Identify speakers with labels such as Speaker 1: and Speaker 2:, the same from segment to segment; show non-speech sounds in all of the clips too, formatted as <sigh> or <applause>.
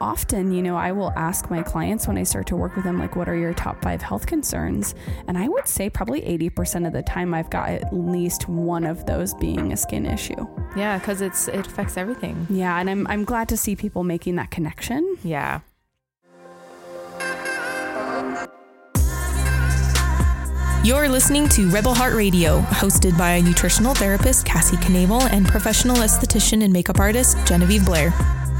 Speaker 1: often, you know, I will ask my clients when I start to work with them, like, what are your top five health concerns? And I would say probably 80% of the time I've got at least one of those being a skin issue.
Speaker 2: Yeah, because it's it affects everything.
Speaker 1: Yeah, and I'm, I'm glad to see people making that connection.
Speaker 2: Yeah.
Speaker 3: You're listening to Rebel Heart Radio, hosted by nutritional therapist Cassie Knable and professional esthetician and makeup artist Genevieve Blair.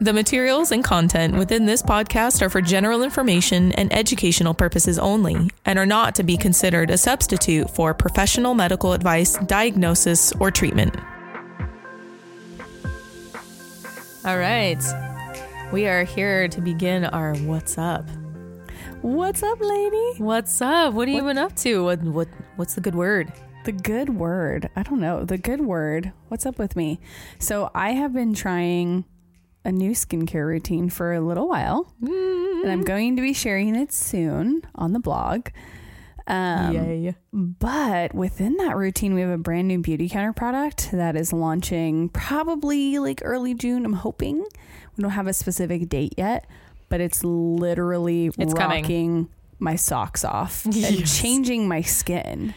Speaker 3: The materials and content within this podcast are for general information and educational purposes only and are not to be considered a substitute for professional medical advice, diagnosis, or treatment. All right. We are here to begin our What's Up.
Speaker 1: What's up, lady?
Speaker 3: What's up? What have you been up to? What what what's the good word?
Speaker 1: The good word. I don't know. The good word. What's up with me? So, I have been trying a new skincare routine for a little while, and I'm going to be sharing it soon on the blog. Um,
Speaker 3: Yay.
Speaker 1: But within that routine, we have a brand new Beautycounter product that is launching probably like early June. I'm hoping. We don't have a specific date yet, but it's literally
Speaker 3: It's coming.
Speaker 1: rocking my socks off <laughs> and changing my skin.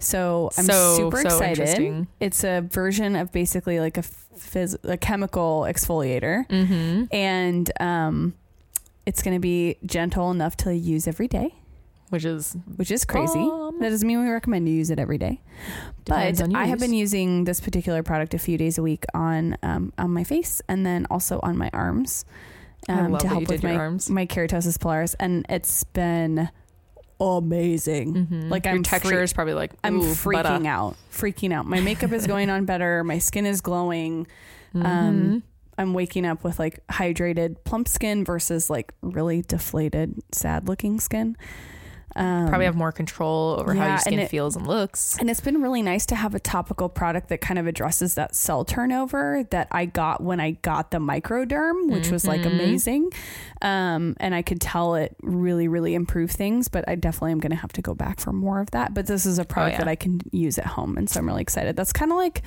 Speaker 1: So I'm
Speaker 3: So,
Speaker 1: super
Speaker 3: so
Speaker 1: excited. It's a version of basically like a phys- a chemical exfoliator,
Speaker 3: Mm-hmm.
Speaker 1: and um, it's going to be gentle enough to use every day
Speaker 3: Which is
Speaker 1: which is crazy.
Speaker 3: Um,
Speaker 1: that doesn't mean we recommend you use it every day. But I have been using this particular product a few days a week on um, on my face and then also on my arms um, to help with my
Speaker 3: arms.
Speaker 1: my keratosis pilaris, and it's been amazing.
Speaker 3: Mhm.
Speaker 1: Like
Speaker 3: your
Speaker 1: I'm
Speaker 3: texture
Speaker 1: free-
Speaker 3: is probably like
Speaker 1: I'm freaking
Speaker 3: butter.
Speaker 1: out, freaking out. My makeup is going on better. My skin is glowing.
Speaker 3: Mhm.
Speaker 1: Um, I'm waking up with like hydrated, plump skin versus like really deflated, sad looking skin. Um,
Speaker 3: probably have more control over how
Speaker 1: yeah,
Speaker 3: your
Speaker 1: and
Speaker 3: skin
Speaker 1: it-
Speaker 3: feels and looks.
Speaker 1: And it's been really nice to have a topical product that kind of addresses that cell turnover that I got when I got the microderm, which was like
Speaker 3: Mhm.
Speaker 1: amazing. Um, and I could tell it really, really improved things, but I definitely am going to have to go back for more of that. But this is a product
Speaker 3: Oh, yeah.
Speaker 1: that I can use at home. And so I'm really excited. That's kind of like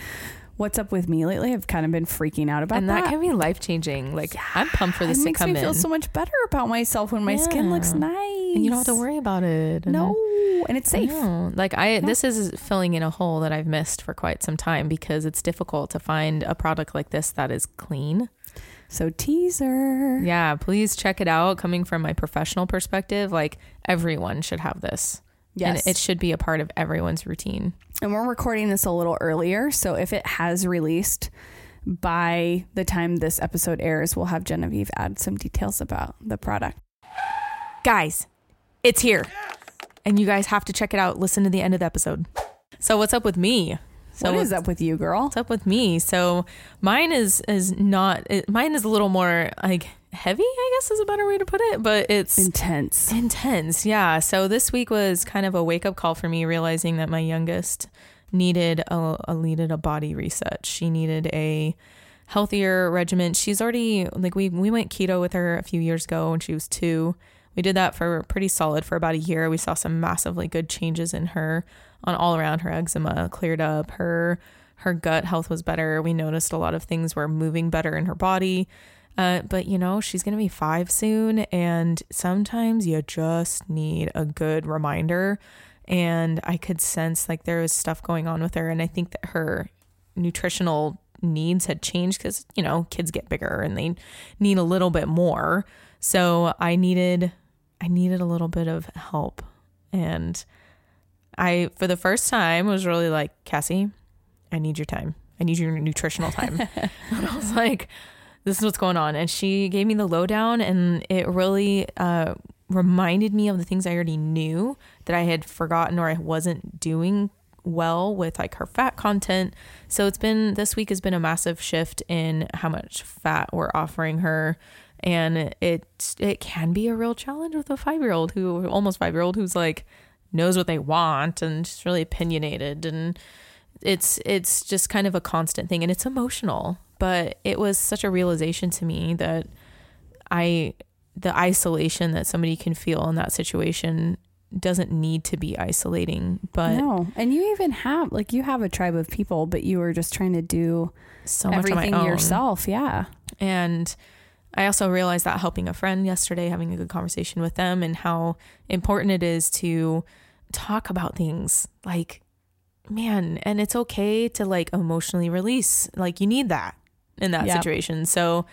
Speaker 1: what's up with me lately. I've kind of been freaking out about
Speaker 3: and
Speaker 1: that.
Speaker 3: And that can be life changing. Like I'm pumped for this
Speaker 1: it
Speaker 3: to
Speaker 1: makes me feel so much better about myself when my skin looks nice.
Speaker 3: and you don't have to worry about it. And
Speaker 1: No, and it's safe.
Speaker 3: No. Like I this is filling in a hole that I've missed for quite some time because it's difficult to find a product like this that is clean.
Speaker 1: So teaser.
Speaker 3: Yeah, please check it out coming from my professional perspective, like everyone should have this.
Speaker 1: Yes.
Speaker 3: And it should be a part of everyone's routine.
Speaker 1: And we're recording this a little earlier, so if it has released by the time this episode airs, we'll have Genevieve add some details about the product.
Speaker 3: Guys, it's here. And you guys have to check it out. Listen to the end of the episode. So what's up with me? So what's
Speaker 1: up with you, girl?
Speaker 3: What's up with me? So mine is is not it, mine is a little more like heavy, I guess is a better way to put it, but it's
Speaker 1: Intense.
Speaker 3: intense. Yeah. So this week was kind of a wake up call for me realizing that my youngest needed a, a needed a body reset. She needed a healthier regimen. She's already like we we went keto with her a few years ago when she was 2. We did that for pretty solid for about a year. We saw some massively good changes in her on all around her eczema cleared up. Her her gut health was better. We noticed a lot of things were moving better in her body. Uh, but you know, she's going to be five soon, and sometimes you just need a good reminder. And I could sense like there was stuff going on with her, and I think that her nutritional needs had changed because you know kids get bigger and they need a little bit more. So I needed, I needed a little bit of help, and I for the first time was really like Cassie, I need your time. I need your nutritional time. <laughs> <laughs> and I was like, this is what's going on. And she gave me the lowdown, and it really uh, reminded me of the things I already knew that I had forgotten or I wasn't doing well with like her fat content. So it's been this week has been a massive shift in how much fat we're offering her and it it can be a real challenge with a 5-year-old who almost 5-year-old who's like knows what they want and she's really opinionated. And it's it's just kind of a constant thing. And it's emotional but it was such a realization to me that I the isolation that somebody can feel in that situation doesn't need to be isolating but
Speaker 1: no. And you even have like you have a tribe of people but you were just trying to do
Speaker 3: so much
Speaker 1: everything yourself. Yeah.
Speaker 3: And I also realized that helping a friend yesterday, having a good conversation with them, and how important it is to talk about things like, man, and it's okay to like emotionally release. Like, you need that in that
Speaker 1: Yep.
Speaker 3: situation. So,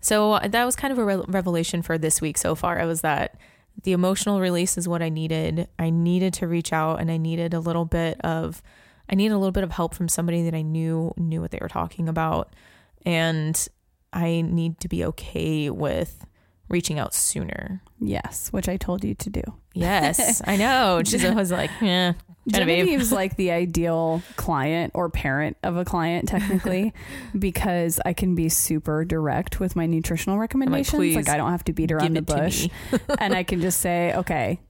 Speaker 3: so uh, that was kind of a re- revelation for this week so far. It was that the emotional release is what I needed. I needed to reach out and I needed a little bit of I needed a little bit of help from somebody that I knew knew what they were talking about. And I need to be okay with reaching out sooner.
Speaker 1: yes which i told you to do
Speaker 3: Yes, I know. <laughs> She's was like, yeah, Genevieve.
Speaker 1: Genevieve's like the ideal client or parent of a client, technically, <laughs> because I can be super direct with my nutritional recommendations. like,
Speaker 3: "Please,
Speaker 1: I don't have to beat around the bush, <laughs> and I can just say, okay,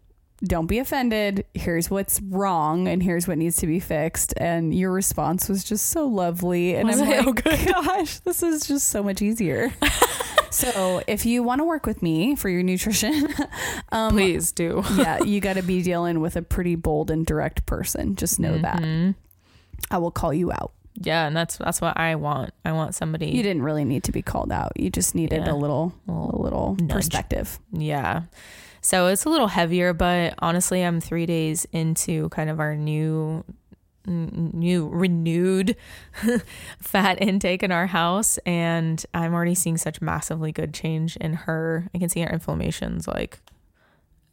Speaker 1: don't be offended. Here's what's wrong, and here's what needs to be fixed. And your response was just so lovely, and
Speaker 3: Was
Speaker 1: I'm like,
Speaker 3: Oh, good.
Speaker 1: gosh, this is just so much easier. So, if you want to work with me for your nutrition, <laughs> um,
Speaker 3: Please do. <laughs>
Speaker 1: yeah, you got to be dealing with a pretty bold and direct person. Just know that.
Speaker 3: Mhm.
Speaker 1: I will call you out.
Speaker 3: Yeah, and that's that's what I want. I want somebody.
Speaker 1: You didn't really need to be called out. You just needed
Speaker 3: Yeah.
Speaker 1: a little, a little
Speaker 3: nudge.
Speaker 1: perspective.
Speaker 3: Yeah. So it's a little heavier, but honestly, I'm three days into kind of our new, new renewed <laughs> fat intake in our house, and I'm already seeing such massively good change in her. I can see her inflammations like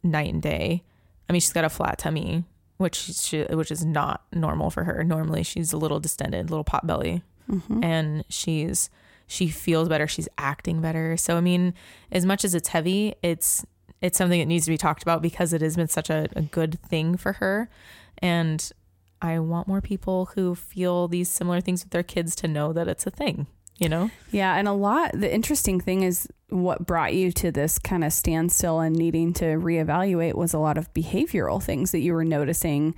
Speaker 3: night and day. I mean, she's got a flat tummy, which she, which is not normal for her. Normally, she's a little distended, little pot belly
Speaker 1: Mhm.
Speaker 3: and she's she feels better she's acting better so i mean as much as it's heavy it's it's something that needs to be talked about because it has been such a, a good thing for her and i want more people who feel these similar things with their kids to know that it's a thing you know
Speaker 1: Yeah, and a lot. The interesting thing is what brought you to this kind of standstill and needing to reevaluate was a lot of behavioral things that you were noticing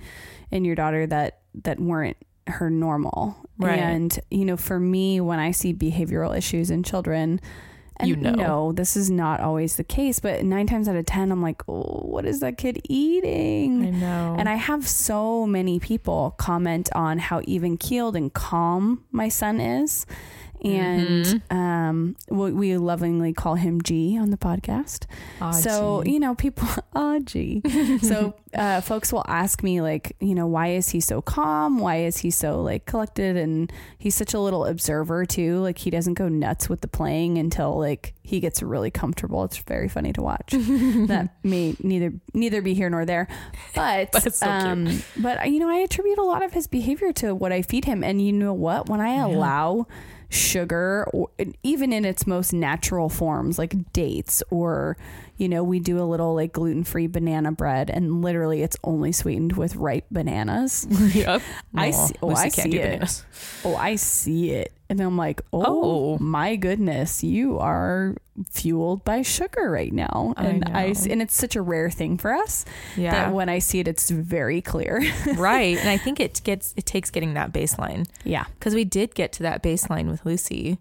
Speaker 1: in your daughter that that weren't her normal.
Speaker 3: Right.
Speaker 1: And you know, for me, when I see behavioral issues in children. And
Speaker 3: You know.
Speaker 1: no, this is not always the case, but nine times out of 10, I'm like, oh, what is that kid eating?
Speaker 3: I know
Speaker 1: And I have so many people comment on how even keeled and calm my son is. And
Speaker 3: Mm-hmm.
Speaker 1: um, we, we lovingly call him G on the podcast. So, you know, people, <laughs> ah, G. so, <laughs> uh, folks will ask me, like, you know, why is he so calm? Why is he so, like, collected? And he's such a little observer, too. Like, he doesn't go nuts with the playing until, like, he gets really comfortable. It's very funny to watch. <laughs> that may neither neither be here nor there. But,
Speaker 3: But so
Speaker 1: um, but, you know, I attribute a lot of his behavior to what I feed him. And you know what? When I allow sugar even in its most natural forms like dates or you know we do a little like gluten-free banana bread and literally it's only sweetened with ripe bananas. <laughs>
Speaker 3: Yep.
Speaker 1: I see- oh, I
Speaker 3: can't
Speaker 1: see
Speaker 3: do
Speaker 1: it.
Speaker 3: bananas.
Speaker 1: oh i see it. And i'm like oh,
Speaker 3: Oh.
Speaker 1: my goodness you are fueled by sugar right now. And i, s- and it's such a rare thing for us
Speaker 3: yeah.
Speaker 1: that when i see it it's very clear. <laughs>
Speaker 3: Right. And i think it gets it takes getting that baseline.
Speaker 1: Yeah.
Speaker 3: Because we did get to that baseline with Lucy.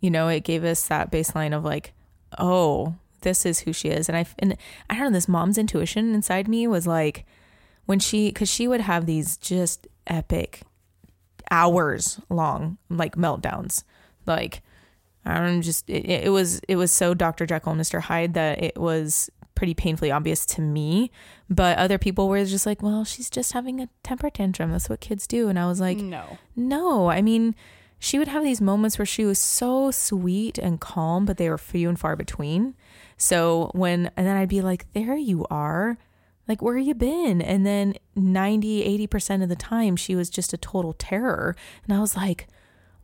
Speaker 3: You know, it gave us that baseline of like, oh, this is who she is, and I and I don't know. This mom's intuition inside me was like when she because she would have these just epic hours long like meltdowns, like I don't know, just it, it was it was so Dr. Jekyll and Mr. Hyde that it was pretty painfully obvious to me but other people were just like well she's just having a temper tantrum that's what kids do and i was like
Speaker 1: no
Speaker 3: no, I mean, she would have these moments where she was so sweet and calm, but they were few and far between. So when, and then I'd be like, there you are. Like, where you been? And then 90, 80% of the time, she was just a total terror. And I was like,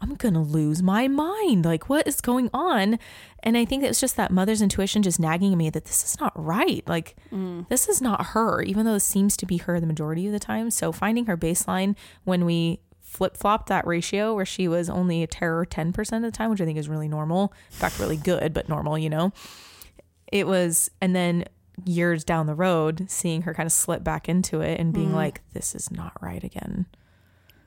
Speaker 3: I'm going to lose my mind. Like, what is going on? And I think it's just that mother's intuition just nagging me that this is not right. Like,
Speaker 1: Mm.
Speaker 3: this is not her, even though this seems to be her the majority of the time. So, finding her baseline when we flip flopped that ratio where she was only a terror 10% of the time, which I think is really normal. In fact, really good, but normal, you know? It was, and then years down the road, seeing her kind of slip back into it and being
Speaker 1: Mm.
Speaker 3: like, this is not right again.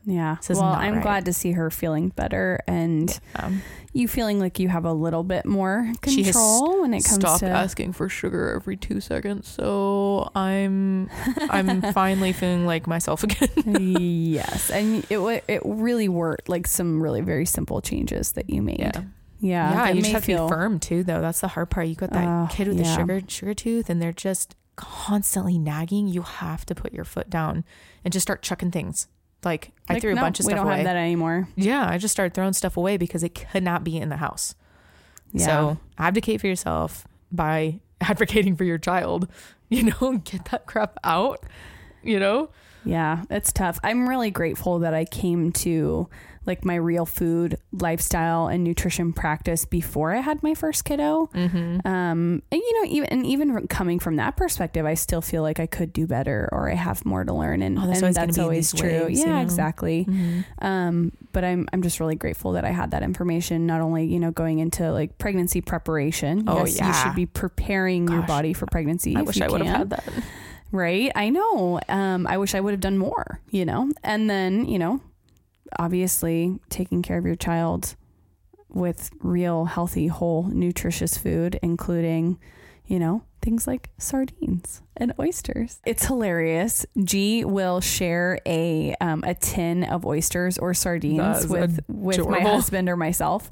Speaker 1: Yeah.
Speaker 3: This is
Speaker 1: well, I'm
Speaker 3: right.
Speaker 1: glad to see her feeling better and
Speaker 3: Um,
Speaker 1: you feeling like you have a little bit more control when it comes
Speaker 3: stop
Speaker 1: to
Speaker 3: asking for sugar every two seconds. So I'm I'm <laughs> finally feeling like myself again. <laughs>
Speaker 1: yes, and it it really worked like some really very simple changes that you made.
Speaker 3: Yeah.
Speaker 1: Yeah,
Speaker 3: Yeah, you
Speaker 1: may
Speaker 3: just have to be firm too though. That's the hard part. You got that
Speaker 1: Oh,
Speaker 3: kid with
Speaker 1: yeah.
Speaker 3: the sugar sugar tooth and they're just constantly nagging. You have to put your foot down and just start chucking things. Like, I
Speaker 1: Like,
Speaker 3: threw a bunch of stuff away.
Speaker 1: we don't
Speaker 3: away.
Speaker 1: have that anymore.
Speaker 3: Yeah, I just started throwing stuff away because it could not be in the house.
Speaker 1: Yeah.
Speaker 3: So advocate for yourself by <laughs> advocating for your child. You know, <laughs> get that crap out. You know?
Speaker 1: Yeah, it's tough. I'm really grateful that I came to like my real food lifestyle and nutrition practice before I had my first kiddo.
Speaker 3: Mm-hmm.
Speaker 1: Um, and you know, even and even coming from that perspective, I still feel like I could do better or I have more to learn, and,
Speaker 3: Oh, there's
Speaker 1: and
Speaker 3: always
Speaker 1: that's always true.
Speaker 3: waves, you
Speaker 1: yeah,
Speaker 3: know?
Speaker 1: exactly.
Speaker 3: Mm-hmm.
Speaker 1: Um, but I'm I'm just really grateful that I had that information. Not only you know going into like pregnancy preparation.
Speaker 3: Oh,
Speaker 1: yes, you should be preparing your body for pregnancy.
Speaker 3: I wish
Speaker 1: you
Speaker 3: I would have had that.
Speaker 1: Right. I know. Um, I wish I would have done more, you know? And then, you know, obviously taking care of your child with real, healthy, whole, nutritious food, including, you know, things like sardines and oysters. It's hilarious. G will share a um, a tin of oysters or sardines with with my husband or myself,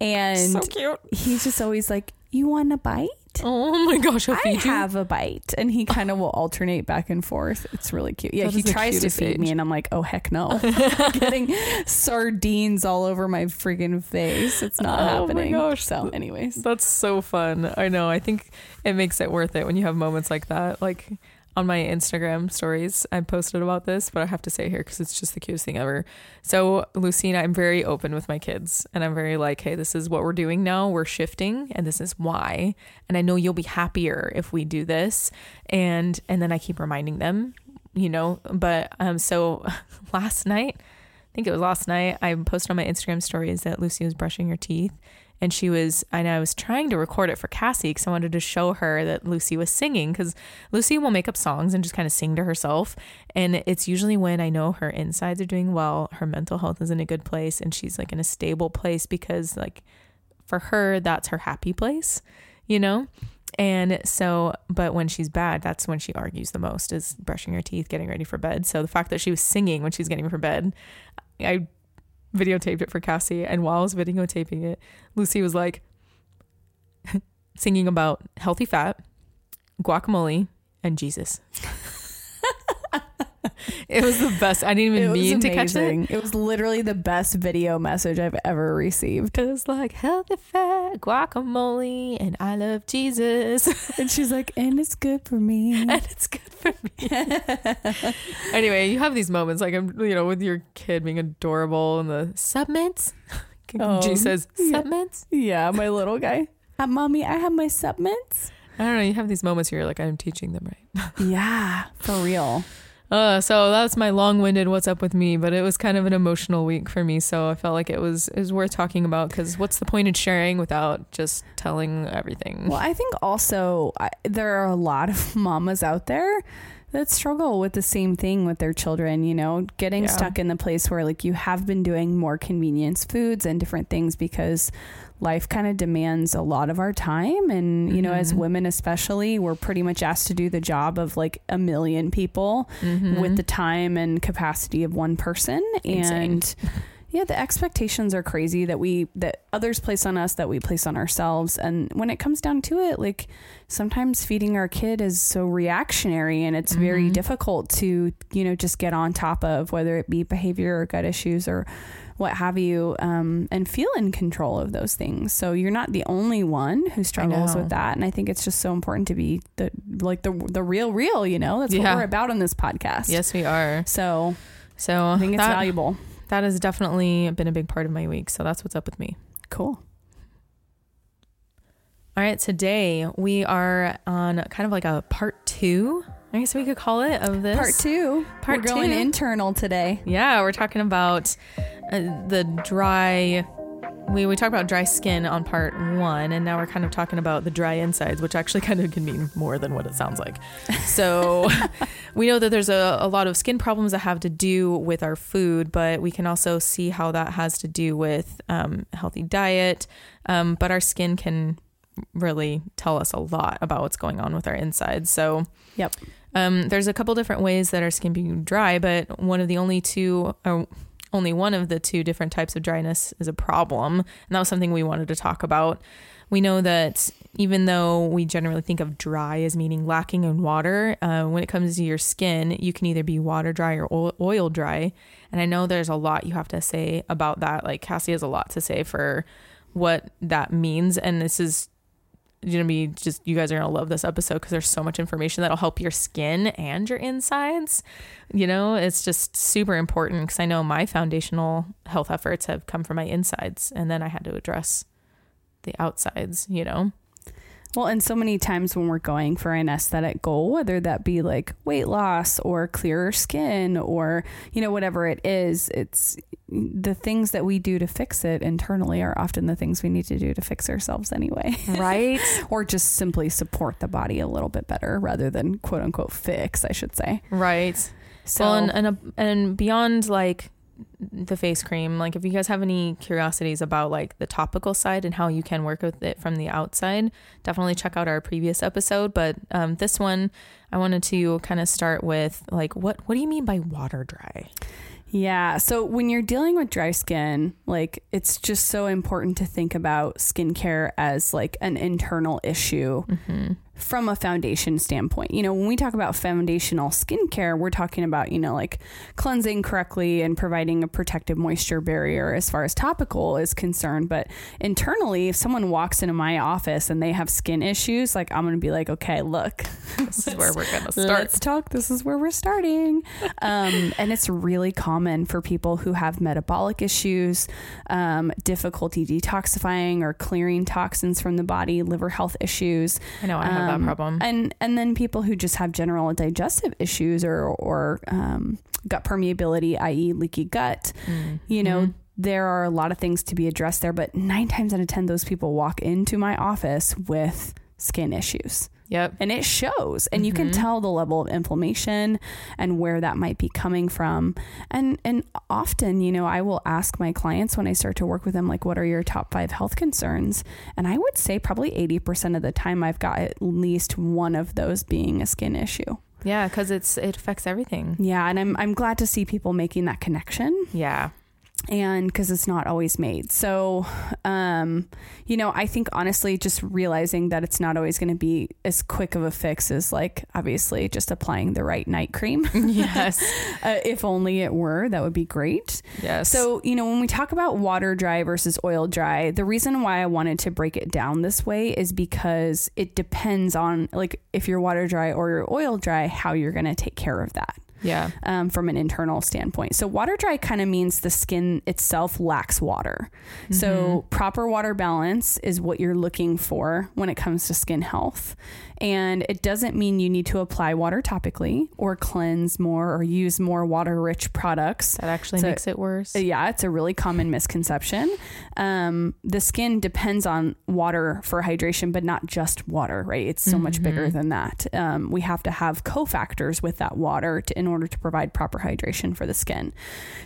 Speaker 1: and
Speaker 3: so
Speaker 1: he's just always like, "You want a bite?"
Speaker 3: Oh my gosh, I'll
Speaker 1: I
Speaker 3: feed you.
Speaker 1: have a bite, and he kind of will alternate back and forth. It's really cute. Yeah,
Speaker 3: That
Speaker 1: he
Speaker 3: is the
Speaker 1: tries to
Speaker 3: cutest
Speaker 1: feed me,
Speaker 3: age.
Speaker 1: and I'm like, oh heck no, <laughs> <laughs> getting sardines all over my freaking face. It's not happening.
Speaker 3: Oh my
Speaker 1: happening.
Speaker 3: gosh.
Speaker 1: So, anyways,
Speaker 3: That's so fun. I know. I think it makes it worth it when you have moments like that. Like on my Instagram stories, I posted about this, but I have to say here because it's just the cutest thing ever. So, Lucina, I'm very open with my kids and I'm very like, hey, this is what we're doing now. We're shifting and this is why. And I know you'll be happier if we do this. And and then I keep reminding them, you know, but um so <laughs> last night I think it was last night. I posted on my Instagram stories that Lucy was brushing her teeth, and she was, and I was trying to record it for Cassie because I wanted to show her that Lucy was singing because Lucy will make up songs and just kind of sing to herself, and it's usually when I know her insides are doing well, her mental health is in a good place, and she's like in a stable place because like for her that's her happy place, you know. And so, but when she's bad, that's when she argues the most is brushing her teeth, getting ready for bed. So the fact that she was singing when she's getting for bed, I videotaped it for Cassie. And while I was videotaping it, Lucy was like <laughs> singing about healthy fat, guacamole, and Jesus. it was the best. I didn't even mean to catch it.
Speaker 1: It was literally the best video message I've ever received.
Speaker 3: It was like healthy fat, guacamole, and I love Jesus. <laughs>
Speaker 1: And she's like, and it's good for me. <laughs>
Speaker 3: and it's good for me. <laughs> anyway, you have these moments like I'm, you know, with your kid being adorable and the submits.
Speaker 1: Oh,
Speaker 3: G says
Speaker 1: yeah.
Speaker 3: submits.
Speaker 1: yeah, my little guy. Uh, mommy, I have my supplements.
Speaker 3: I don't know. You have these moments where you're like, I'm teaching them right.
Speaker 1: Yeah, for real.
Speaker 3: Uh, so that's my long-winded "What's up with me," but it was kind of an emotional week for me. So I felt like it was was worth talking about because what's the point in sharing without just telling everything?
Speaker 1: Well, I think also I, there are a lot of <laughs> mamas out there that struggle with the same thing with their children, you know, getting
Speaker 3: Yeah.
Speaker 1: stuck in the place where like you have been doing more convenience foods and different things because life kind of demands a lot of our time and you know as
Speaker 3: Mhm.
Speaker 1: women especially we're pretty much asked to do the job of like a million people
Speaker 3: Mhm.
Speaker 1: with the time and capacity of one person
Speaker 3: Insane.
Speaker 1: and yeah the expectations are crazy that we that others place on us that we place on ourselves and when it comes down to it like sometimes feeding our kid is so reactionary and it's very
Speaker 3: Mhm.
Speaker 1: difficult to you know just get on top of whether it be behavior or gut issues or what have you um, and feel in control of those things so you're not the only one who struggles with that and i think it's just so important to be the like the the real real you know that's
Speaker 3: Yeah.
Speaker 1: what we're about on this podcast
Speaker 3: yes, we are.
Speaker 1: so
Speaker 3: So
Speaker 1: I think it's
Speaker 3: that-
Speaker 1: valuable.
Speaker 3: that has definitely been a big part of my week. So that's what's up with me.
Speaker 1: Cool.
Speaker 3: All right, today we are on kind of like a part two, I guess we could call it, of this.
Speaker 1: Part two.
Speaker 3: Part
Speaker 1: We're going
Speaker 3: two.
Speaker 1: internal today.
Speaker 3: Yeah, we're talking about uh, the dry. We, we talked about dry skin on part one, and now we're kind of talking about the dry insides, which actually kind of can mean more than what it sounds like. So, <laughs> we know that there's a, a lot of skin problems that have to do with our food, but we can also see how that has to do with um, healthy diet. Um, but our skin can really tell us a lot about what's going on with our insides. So,
Speaker 1: Yep.
Speaker 3: Um, there's a couple different ways that our skin can be dry, but one of the only two, or only one of the two different types of dryness is a problem. And that was something we wanted to talk about. We know that even though we generally think of dry as meaning lacking in water, uh, when it comes to your skin, you can either be water dry or oil dry. And I know there's a lot you have to say about that. Like Cassie has a lot to say for what that means. And this is gonna be just you guys are gonna love this episode because there's so much information that'll help your skin and your insides. You know it's just super important because i know my foundational health efforts have come from my insides and then i had to address the outsides you know
Speaker 1: Well, and so many times when we're going for an aesthetic goal, whether that be like weight loss or clearer skin or, you know, whatever it is, it's the things that we do to fix it internally are often the things we need to do to fix ourselves anyway.
Speaker 3: right <laughs>
Speaker 1: or just simply support the body a little bit better rather than quote unquote fix, I should say.
Speaker 3: right
Speaker 1: So,
Speaker 3: well and and, and beyond like the face cream. Like if you guys have any curiosities about like the topical side and how you can work with it from the outside definitely check out our previous episode. But um, this one i wanted to kind of start with like what what do you mean by water dry?
Speaker 1: Yeah. So when you're dealing with dry skin, like it's just so important to think about skincare as like an internal issue from a foundation standpoint. You know, when we talk about foundational skincare, we're talking about, you know, like cleansing correctly and providing a protective moisture barrier as far as topical is concerned. But internally, if someone walks into my office and they have skin issues, like I'm going to be like, okay, look, <laughs>
Speaker 3: this is where we're gonna start
Speaker 1: Let's talk. This is where we're starting. <laughs> Um, and it's really common for people who have metabolic issues, um, difficulty detoxifying or clearing toxins from the body, liver health issues.
Speaker 3: i know i have
Speaker 1: Um,
Speaker 3: that problem
Speaker 1: And and then people who just have general digestive issues or or um, gut permeability, i.e., leaky gut. You know,
Speaker 3: Mhm.
Speaker 1: there are a lot of things to be addressed there, but nine times out of ten, those people walk into my office with skin issues
Speaker 3: yep.
Speaker 1: And it shows and you can
Speaker 3: Mhm.
Speaker 1: tell the level of inflammation and where that might be coming from. And and often you know I will ask my clients when I start to work with them like what are your top 5 health concerns? And I would say probably 80% of the time I've got at least one of those being a skin issue.
Speaker 3: Yeah because it's it affects everything.
Speaker 1: Yeah and I'm I'm glad to see people making that connection.
Speaker 3: Yeah
Speaker 1: and because it's not always made. So, um, you know, I think honestly, just realizing that it's not always going to be as quick of a fix as like obviously just applying the right night cream. <laughs>
Speaker 3: yes
Speaker 1: uh, if only it were, that would be great.
Speaker 3: yes
Speaker 1: So, you know, when we talk about water dry versus oil dry, the reason why I wanted to break it down this way is because it depends on like if you're water dry or you're oil dry, how you're going to take care of that
Speaker 3: yeah
Speaker 1: um, from an internal standpoint. So, water dry kind of means the skin itself lacks water. So, proper water balance is what you're looking for when it comes to skin health. And it doesn't mean you need to apply water topically or cleanse more or use more water rich products.
Speaker 3: that actually
Speaker 1: So-
Speaker 3: makes it worse
Speaker 1: Yeah, it's a really common misconception. Um, the skin depends on water for hydration, but not just water, right? It's so much bigger than that. Um, we have to have cofactors with that water to, in order to provide proper hydration for the skin.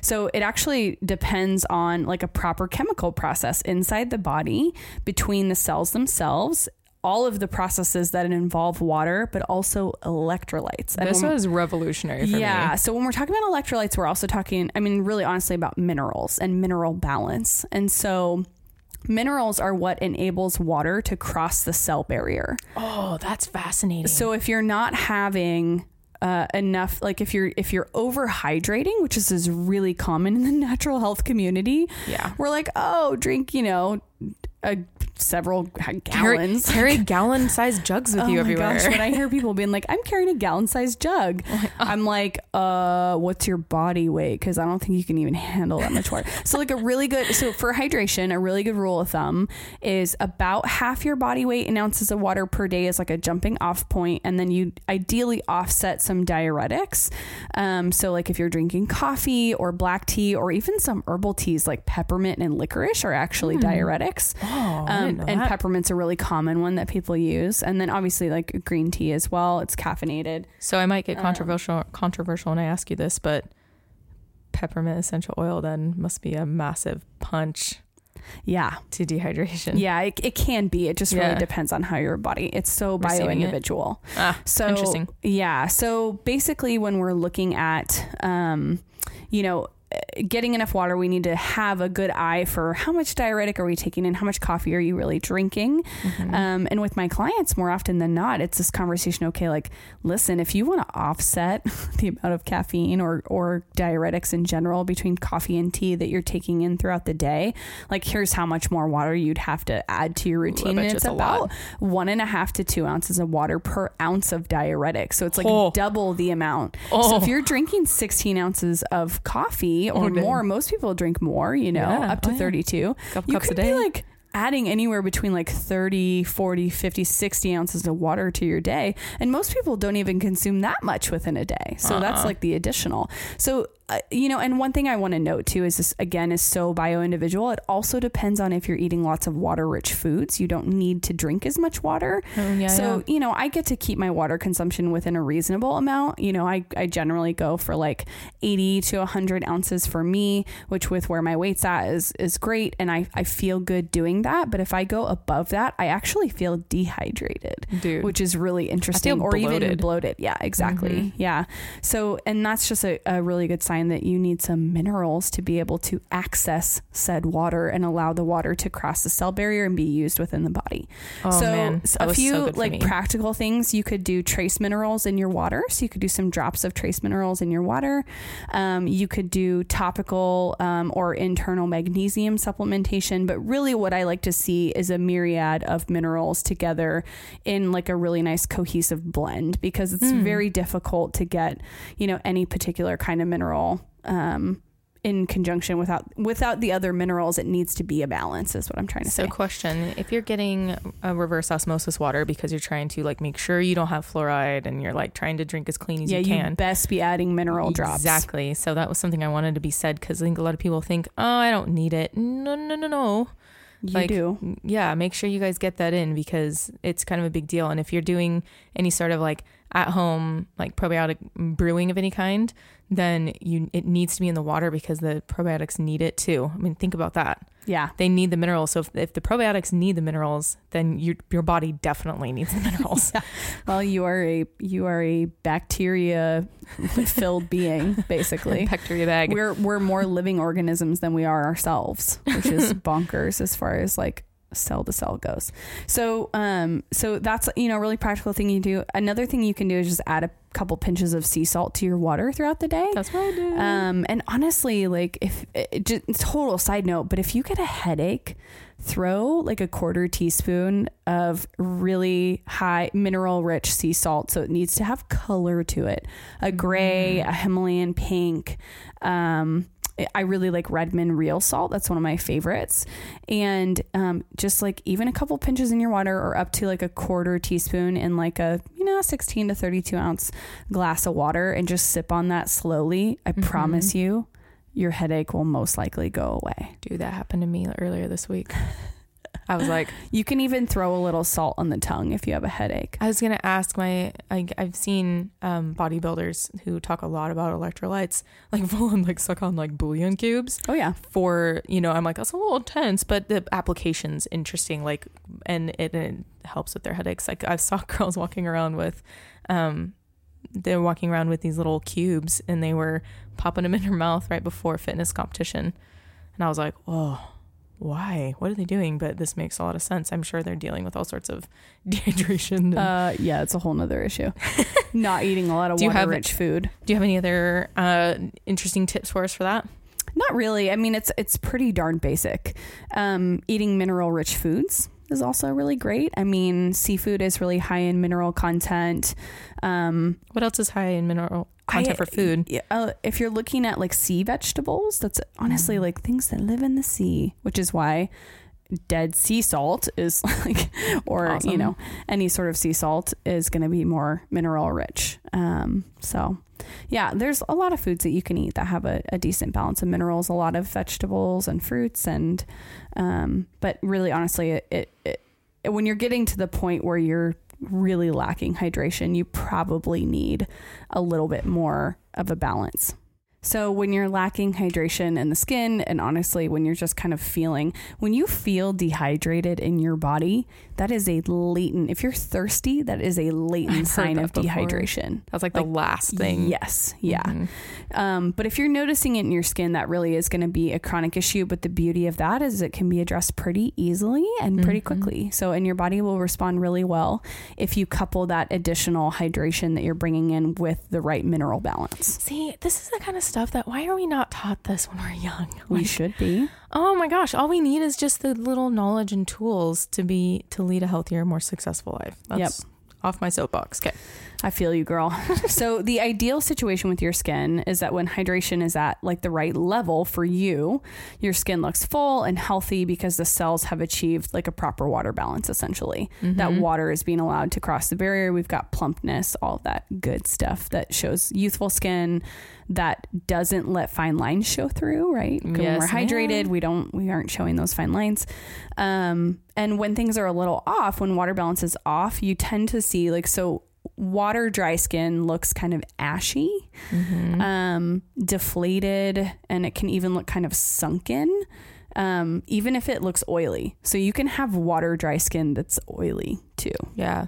Speaker 1: So it actually depends on like a proper chemical process inside the body between the cells themselves. All of the processes that involve water, but also electrolytes. And
Speaker 3: this was revolutionary for me.
Speaker 1: yeah.
Speaker 3: me
Speaker 1: So when we're talking about electrolytes, we're also talking, I mean, really honestly about minerals and mineral balance. And so minerals are what enables water to cross the cell barrier.
Speaker 3: oh that's fascinating
Speaker 1: So if you're not having uh, enough, like if you're if you're overhydrating, which is, is really common in the <laughs> natural health community,
Speaker 3: yeah.
Speaker 1: we're like, oh, drink, you know, a several gallons.
Speaker 3: carry <laughs> gallon sized jugs with
Speaker 1: oh
Speaker 3: you everywhere.
Speaker 1: gosh, when I hear people being like, I'm carrying a gallon sized jug, <laughs> I'm like, uh, what's your body weight? Because I don't think you can even handle that much water. <laughs> so, like, a really good, so for hydration, a really good rule of thumb is about half your body weight in ounces of water per day is like a jumping off point, and then you ideally offset some diuretics. Um, so, like, if you're drinking coffee or black tea or even some herbal teas like peppermint and licorice are actually diuretics.
Speaker 3: oh,
Speaker 1: Um,
Speaker 3: didn't
Speaker 1: and peppermint's a really common one that people use. And then obviously like green tea as well. It's caffeinated.
Speaker 3: So I might
Speaker 1: Um,
Speaker 3: get controversial controversial when I ask you this, but peppermint essential oil then must be a massive punch
Speaker 1: Yeah.
Speaker 3: to dehydration.
Speaker 1: Yeah, it, it can be. It just really
Speaker 3: Yeah.
Speaker 1: depends on how your body. It's so bio individual
Speaker 3: Ah,
Speaker 1: So
Speaker 3: interesting.
Speaker 1: Yeah. So basically, when we're looking at, um, you know, getting enough water, we need to have a good eye for how much diuretic are we taking and how much coffee are you really drinking.
Speaker 3: Mm-hmm.
Speaker 1: Um, and with my clients, more often than not, it's this conversation. Okay, like, listen, if you want to offset <laughs> the amount of caffeine or or diuretics in general between coffee and tea that you're taking in throughout the day, like, here's how much more water you'd have to add to your routine. And it's about one and a half to two ounces of water per ounce of diuretic. So it's like
Speaker 3: Oh.
Speaker 1: double the amount. So
Speaker 3: Oh.
Speaker 1: if you're drinking 16 ounces of coffee or more, most people drink more, you know,
Speaker 3: Yeah.
Speaker 1: up to
Speaker 3: Oh, yeah.
Speaker 1: 32.
Speaker 3: couple
Speaker 1: You
Speaker 3: cups
Speaker 1: could
Speaker 3: a day.
Speaker 1: be like adding anywhere between like 30, 40, 50, 60 ounces of water to your day. And most people don't even consume that much within a day. So that's
Speaker 3: Uh-uh.
Speaker 1: like the additional. So, uh, you know, and one thing I want to note too is this again is so bio individual. It also depends on if you're eating lots of water rich foods. You don't need to drink as much water.
Speaker 3: Oh, yeah,
Speaker 1: so,
Speaker 3: yeah.
Speaker 1: you know, I get to keep my water consumption within a reasonable amount. You know, I, I generally go for like 80 to 100 ounces for me, which with where my weight's at is, is great. And I, I feel good doing that. But if I go above that, I actually feel dehydrated,
Speaker 3: Dude.
Speaker 1: which is really interesting. or even
Speaker 3: bloated.
Speaker 1: bloated. Yeah, exactly.
Speaker 3: Mhm.
Speaker 1: Yeah. So, and that's just a, a really good sign that you need some minerals to be able to access said water and allow the water to cross the cell barrier and be used within the body.
Speaker 3: Oh
Speaker 1: so
Speaker 3: man,
Speaker 1: a few
Speaker 3: so
Speaker 1: like practical things. You could do trace minerals in your water. So you could do some drops of trace minerals in your water. Um, you could do topical um, or internal magnesium supplementation. But really what i like to see is a myriad of minerals together in like a really nice cohesive blend because it's
Speaker 3: Mm.
Speaker 1: very difficult to get you know any particular kind of mineral um, in conjunction without without the other minerals it needs to be a balance is what i'm trying to say.
Speaker 3: So, question: If you're getting a reverse osmosis water because you're trying to like make sure you don't have fluoride and you're like trying to drink as clean as
Speaker 1: yeah
Speaker 3: you
Speaker 1: you
Speaker 3: can,
Speaker 1: best be adding mineral drops
Speaker 3: Exactly. So that was something I wanted to be said because I think a lot of people think, oh, I don't need it. No, no, no, no.
Speaker 1: You
Speaker 3: Like,
Speaker 1: do.
Speaker 3: Yeah, make sure you guys get that in because it's kind of a big deal. And if you're doing any sort of like at home like probiotic brewing of any kind, then you it needs to be in the water because the probiotics need it too. I mean, think about that.
Speaker 1: Yeah.
Speaker 3: They need the minerals. So if, if the probiotics need the minerals, then your your body definitely needs the <laughs> minerals.
Speaker 1: Well, you are a you are a bacteria filled being, <laughs> basically.
Speaker 3: Bacteria bag.
Speaker 1: We're we're more living organisms than we are ourselves, which is <laughs> bonkers as far as like cell to cell goes. So um so that's you know a really practical thing you do. Another thing you can do is just add a couple pinches of sea salt to your water throughout the day.
Speaker 3: That's what I do.
Speaker 1: Um, and honestly, like if it, just total side note, but if you get a headache, throw like a quarter teaspoon of really high mineral rich sea salt. So it needs to have color to it, a gray, a Himalayan pink. Um, I really like Redmond real salt. That's one of my favorites. And um, just like even a couple pinches in your water or up to like a quarter teaspoon in like a, you know, 16 to 32 ounce glass of water and just sip on that slowly. I
Speaker 3: Mhm.
Speaker 1: promise you, your headache will most likely go away.
Speaker 3: Dude, that happened to me earlier this week. I was like, <laughs>
Speaker 1: You can even throw a little salt on the tongue if you have a headache.
Speaker 3: I was gonna ask my. I, I've seen um, bodybuilders who talk a lot about electrolytes, <laughs> like full on like suck on like bouillon cubes
Speaker 1: Oh, yeah.
Speaker 3: for you know. I'm like that's a little intense, but the application's interesting. Like, and it, it helps with their headaches. Like I saw <laughs> girls walking around with, um, they're walking around with these little cubes, and they were popping them in her mouth right before fitness competition, and I was like, oh. Why? What are they doing? But this makes a lot of sense. I'm sure they're dealing with all sorts of <laughs> dehydration.
Speaker 1: Uh, yeah, it's a whole nother issue. <laughs> Not eating a lot of
Speaker 3: Do you have-
Speaker 1: water rich food.
Speaker 3: Do you have any other uh, interesting tips for us for that?
Speaker 1: Not really. I mean, it's it's pretty darn basic. Um, eating mineral rich foods is also really great. I mean, seafood is really high in mineral content. Um,
Speaker 3: What else is high in mineral content for food?
Speaker 1: yeah, uh, if you're looking at like sea vegetables, that's honestly
Speaker 3: Mm.
Speaker 1: like things that live in the sea, which is why dead sea salt is <laughs> like, or you know, any sort of sea salt is going to be more mineral rich. Um, so yeah, there's a lot of foods that you can eat that have a, a decent balance of minerals, a lot of vegetables and fruits, and um, but really, honestly, it, it, it when you're getting to the point where you're really lacking hydration, you probably need a little bit more of a balance. So, when you're lacking hydration in the skin, and honestly, when you're just kind of feeling, when you feel dehydrated in your body, that is a latent, if you're thirsty, that is a latent sign of
Speaker 3: before.
Speaker 1: dehydration.
Speaker 3: That's like,
Speaker 1: Like,
Speaker 3: the last thing.
Speaker 1: Yes. Yeah.
Speaker 3: Mhm.
Speaker 1: Um, but if you're noticing it in your skin, that really is going to be a chronic issue. But the beauty of that is it can be addressed pretty easily and pretty
Speaker 3: Mhm.
Speaker 1: quickly. So, and your body will respond really well if you couple that additional hydration that you're bringing in with the right mineral balance.
Speaker 3: See, this is the kind of stuff that why are we not taught this when we're young?
Speaker 1: We should be.
Speaker 3: oh my gosh, all we need is just the little knowledge and tools to be to lead a healthier, more successful life. That's off my soapbox. Okay.
Speaker 1: I feel you, girl. <laughs> so, the ideal situation with your skin is that when hydration is at like the right level for you, your skin looks full and healthy because the cells have achieved like a proper water balance, essentially. That
Speaker 3: Mhm.
Speaker 1: water is being allowed to cross the barrier. We've got plumpness, all that good stuff that shows youthful skin that doesn't let fine lines show through, right? 'Cause when
Speaker 3: Yes,
Speaker 1: we're hydrated,
Speaker 3: ma'am.
Speaker 1: we don't we aren't showing those fine lines. Um, and when things are a little off, when water balance is off, you tend to see like so water dry skin looks kind of ashy,
Speaker 3: Mhm.
Speaker 1: um, deflated, and it can even look kind of sunken. Um, even if it looks oily. So you can have water dry skin that's oily too.
Speaker 3: yeah.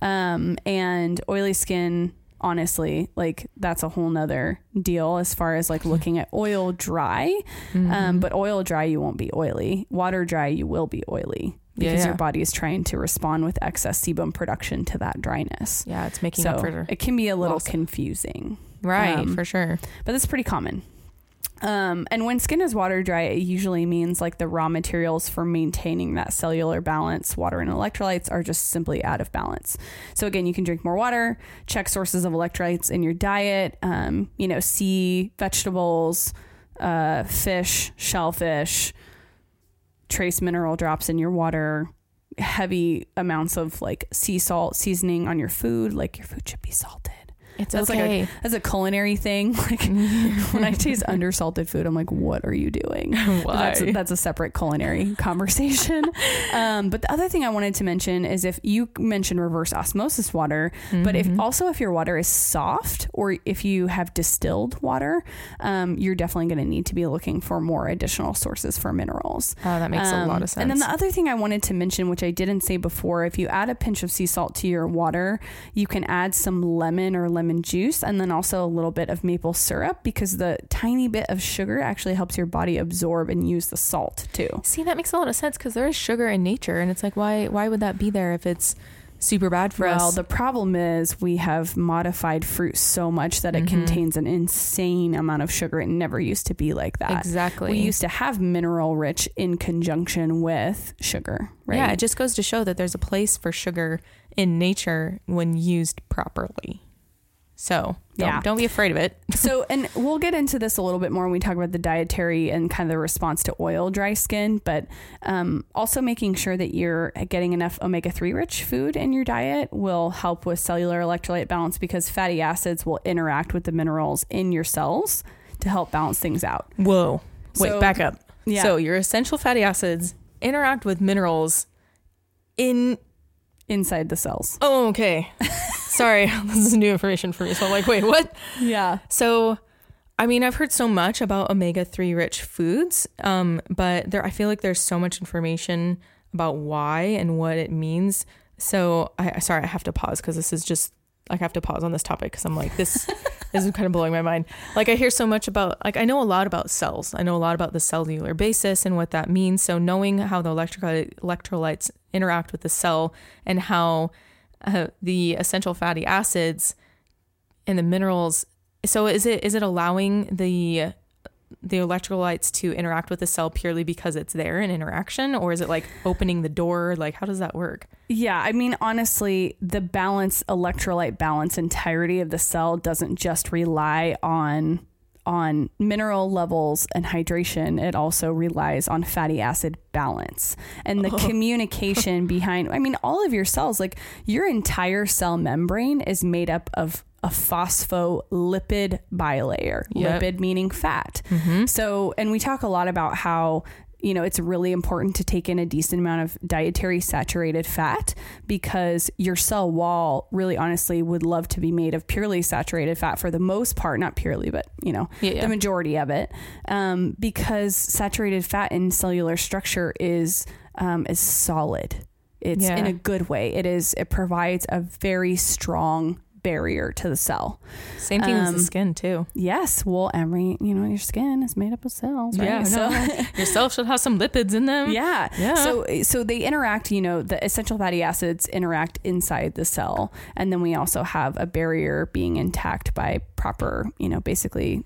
Speaker 1: Um, and oily skin, honestly, like that's a whole nother deal as far as like looking at oil dry. Um,
Speaker 3: Mhm.
Speaker 1: but oil dry, you won't be oily. Water dry, you will be oily because
Speaker 3: yeah.
Speaker 1: your body is trying to respond with excess sebum production to that dryness.
Speaker 3: yeah, it's making up
Speaker 1: So
Speaker 3: for
Speaker 1: it can be a little
Speaker 3: loss.
Speaker 1: confusing,
Speaker 3: right
Speaker 1: um,
Speaker 3: for sure.
Speaker 1: but that's pretty common. Um, and when skin is water dry, it usually means like the raw materials for maintaining that cellular balance, water and electrolytes, are just simply out of balance. So again, you can drink more water, check sources of electrolytes in your diet. Um, you know, sea vegetables, uh, fish, shellfish, trace mineral drops in your water, heavy amounts of like sea salt seasoning on your food. Like your food should be salted.
Speaker 3: It's
Speaker 1: that's like a-
Speaker 3: okay.
Speaker 1: That's a culinary thing. <laughs> Like <laughs> when I taste undersalted food, I'm like, what are you doing? <laughs>
Speaker 3: Why?
Speaker 1: That's, that's a separate culinary conversation. um, but the other thing I wanted to mention is if you mentioned reverse osmosis water, but if
Speaker 3: Mhm.
Speaker 1: also if your water is soft or if you have distilled water, um, you're definitely going to need to be looking for more additional sources for minerals.
Speaker 3: oh, that makes a lot
Speaker 1: Um,
Speaker 3: of sense.
Speaker 1: And then the other thing I wanted to mention, which I didn't say before, if you add a pinch of sea salt to your water, you can add some lemon or lemon juice and then also a little bit of maple syrup because the tiny bit of sugar actually helps your body absorb and use the salt too.
Speaker 3: See, that makes a lot of sense because there is sugar in nature, and it's like, why why would that be there if it's super bad for
Speaker 1: well,
Speaker 3: us?
Speaker 1: Well, the problem is we have modified fruit so much that it
Speaker 3: Mhm.
Speaker 1: contains an insane amount of sugar. It never used to be like that.
Speaker 3: exactly.
Speaker 1: We used to have mineral rich in conjunction with sugar, right?
Speaker 3: Yeah, it just goes to show that there's a place for sugar in nature when used properly. So don't,
Speaker 1: Yeah.
Speaker 3: don't be afraid of it. <laughs>
Speaker 1: so and we'll get into this a little bit more when we talk about the dietary and kind of the response to oil dry skin but um, also making sure that you're getting enough omega-3 rich food in your diet will help with cellular electrolyte balance because fatty acids will interact with the minerals in your cells to help balance things out
Speaker 3: Whoa. Wait,
Speaker 1: So-
Speaker 3: back up.
Speaker 1: yeah
Speaker 3: So your essential fatty acids interact with minerals in
Speaker 1: inside the cells
Speaker 3: Oh, okay. <laughs> Sorry, <laughs> this is new information for me. So I'm like, wait, what?
Speaker 1: yeah
Speaker 3: So, I mean, I've heard so much about omega three rich foods, um, but there, I feel like there's so much information about why and what it means. So, I sorry, I have to pause because this is just like I have to pause on this topic because I'm like this. this <laughs> is kind of blowing my mind. Like I hear so much about, like I know a lot about cells. I know a lot about the cellular basis and what that means. So knowing how the electrolyte, electrolytes interact with the cell and how uh, the essential fatty acids and the minerals. So is it is it allowing the the electrolytes to interact with the cell purely because it's there in interaction, or is it like opening the door? Like, how does that work?
Speaker 1: Yeah, I mean, honestly, the balance, electrolyte balance entirety of the cell doesn't just rely on on mineral levels and hydration, it also relies on fatty acid balance and the oh. <laughs> communication behind. I mean, all of your cells, like your entire cell membrane, is made up of a phospholipid bilayer. Yep. Lipid meaning fat. Mm-hmm. So, and we talk a lot about how you know, it's really important to take in a decent amount of dietary saturated fat because your cell wall, really honestly, would love to be made of purely saturated fat for the most part, not purely, but, you know, yeah, yeah. the majority of it. Um, because saturated fat in cellular structure is, um, is solid. It's yeah. in a good way. It is, it provides a very strong barrier to the cell.
Speaker 3: Same thing um, as the skin too.
Speaker 1: Yes. Well, every you know your skin is made up of cells. Right?
Speaker 3: Yeah. So <laughs> your cells should have some lipids in them.
Speaker 1: Yeah. Yeah. So so they interact. You know, the essential fatty acids interact inside the cell, and then we also have a barrier being intact by proper. You know, basically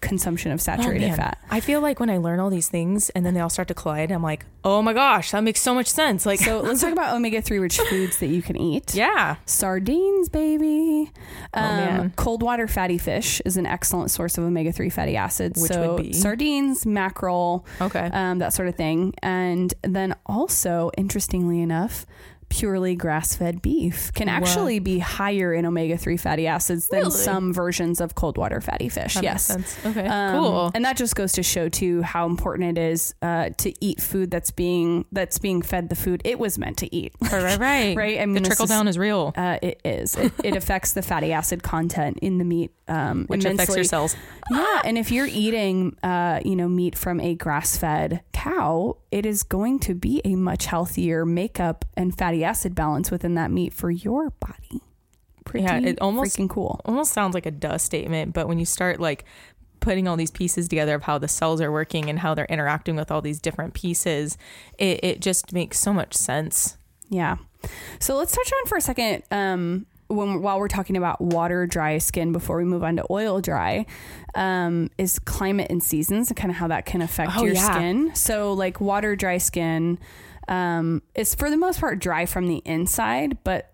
Speaker 1: consumption of saturated oh, fat.
Speaker 3: I feel like when I learn all these things and then they all start to collide, I'm like, oh my gosh, that makes so much sense. Like,
Speaker 1: so let's talk <laughs> about omega three rich foods that you can eat.
Speaker 3: Yeah,
Speaker 1: sardines, baby. Oh, um. Cold water fatty fish is an excellent source of omega three fatty acids. Which so would be sardines, mackerel,
Speaker 3: okay,
Speaker 1: um, that sort of thing. And then also, interestingly enough, purely grass fed beef can actually be higher in omega 3 fatty acids than really? some versions of cold water fatty fish.
Speaker 3: That
Speaker 1: yes.
Speaker 3: Okay. Um, cool.
Speaker 1: And that just goes to show too how important it is uh, to eat food that's being that's being fed the food it was meant to eat.
Speaker 3: Right, right, right. <laughs>
Speaker 1: right?
Speaker 3: I mean, the trickle down is real.
Speaker 1: Uh, it is. It, it, <laughs> affects the fatty acid content in the meat, um,
Speaker 3: which immensely. affects your cells.
Speaker 1: Yeah, and if you're eating, uh, you know, meat from a grass fed cow, it is going to be a much healthier makeup and fatty acid balance within that meat for your body.
Speaker 3: Pretty yeah, it almost
Speaker 1: freaking cool.
Speaker 3: Almost sounds like a duh statement, but when you start like putting all these pieces together of how the cells are working and how they're interacting with all these different pieces, it, it just makes so much sense.
Speaker 1: Yeah. So let's touch on for a second um, when while we're talking about water dry skin before we move on to oil dry um, is climate and seasons and kind of how that can affect oh, your yeah. skin so like water dry skin um, is for the most part dry from the inside but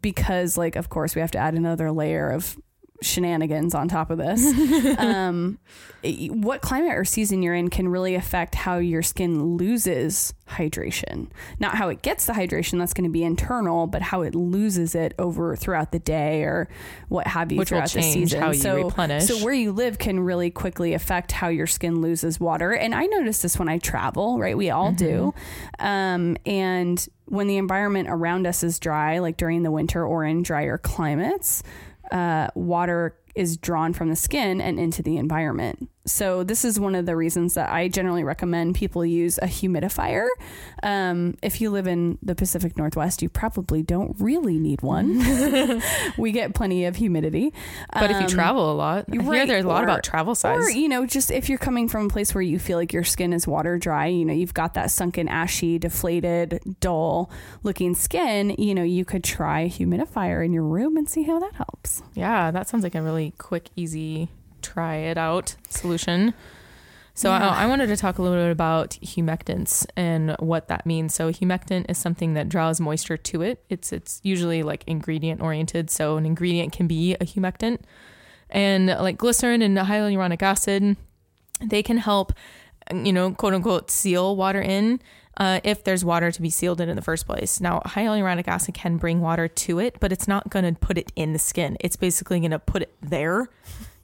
Speaker 1: because like of course we have to add another layer of shenanigans on top of this. <laughs> um, what climate or season you're in can really affect how your skin loses hydration. Not how it gets the hydration, that's going to be internal, but how it loses it over throughout the day or what have you
Speaker 3: Which
Speaker 1: throughout
Speaker 3: the
Speaker 1: season.
Speaker 3: How you so, replenish.
Speaker 1: so where you live can really quickly affect how your skin loses water. And I notice this when I travel, right? We all mm-hmm. do. Um, and when the environment around us is dry, like during the winter or in drier climates, uh, water is drawn from the skin and into the environment. So this is one of the reasons that I generally recommend people use a humidifier. Um, if you live in the Pacific Northwest, you probably don't really need one. <laughs> we get plenty of humidity.
Speaker 3: But um, if you um, travel a lot, I right, hear there's a lot or, about travel size.
Speaker 1: Or, you know, just if you're coming from a place where you feel like your skin is water dry, you know, you've got that sunken, ashy, deflated, dull looking skin, you know, you could try a humidifier in your room and see how that helps.
Speaker 3: Yeah, that sounds like a really quick, easy try it out solution. So yeah. I, I, wanted to talk a little bit about humectants and what that means. So humectant is something that draws moisture to it. It's it's usually like ingredient oriented. So an ingredient can be a humectant, and like glycerin and hyaluronic acid, they can help, you know, quote unquote, seal water in. Uh, if there's water to be sealed in in the first place. Now, hyaluronic acid can bring water to it, but it's not going to put it in the skin. It's basically going to put it there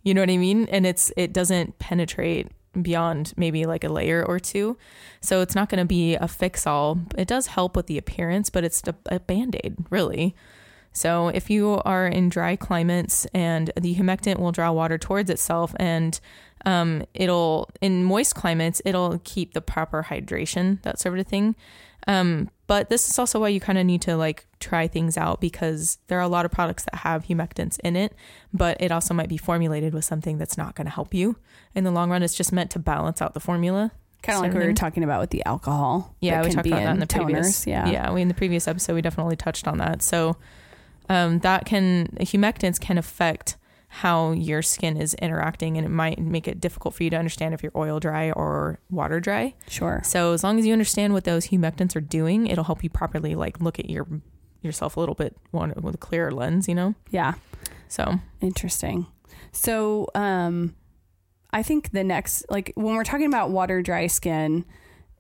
Speaker 3: you know what I mean? And it's it doesn't penetrate beyond maybe like a layer or two. So it's not going to be a fix all. It does help with the appearance, but it's a, a band aid, really. So if you are in dry climates and the humectant will draw water towards itself and um, it'll, in moist climates, it'll keep the proper hydration, that sort of thing. Um, but this is also why you kind of need to like try things out because there are a lot of products that have humectants in it, but it also might be formulated with something that's not going to help you in the long run. It's just meant to balance out the formula.
Speaker 1: Kind of like we were talking about with the alcohol.
Speaker 3: Yeah, we talked about that in the
Speaker 1: toners.
Speaker 3: previous.
Speaker 1: Yeah,
Speaker 3: yeah. We in the previous episode we definitely touched on that. So um, that can humectants can affect how your skin is interacting and it might make it difficult for you to understand if you're oil dry or water dry.
Speaker 1: Sure.
Speaker 3: So as long as you understand what those humectants are doing, it'll help you properly like look at your yourself a little bit with a clearer lens, you know?
Speaker 1: Yeah.
Speaker 3: So
Speaker 1: Interesting. So, um, I think the next, like, when we're talking about water dry skin,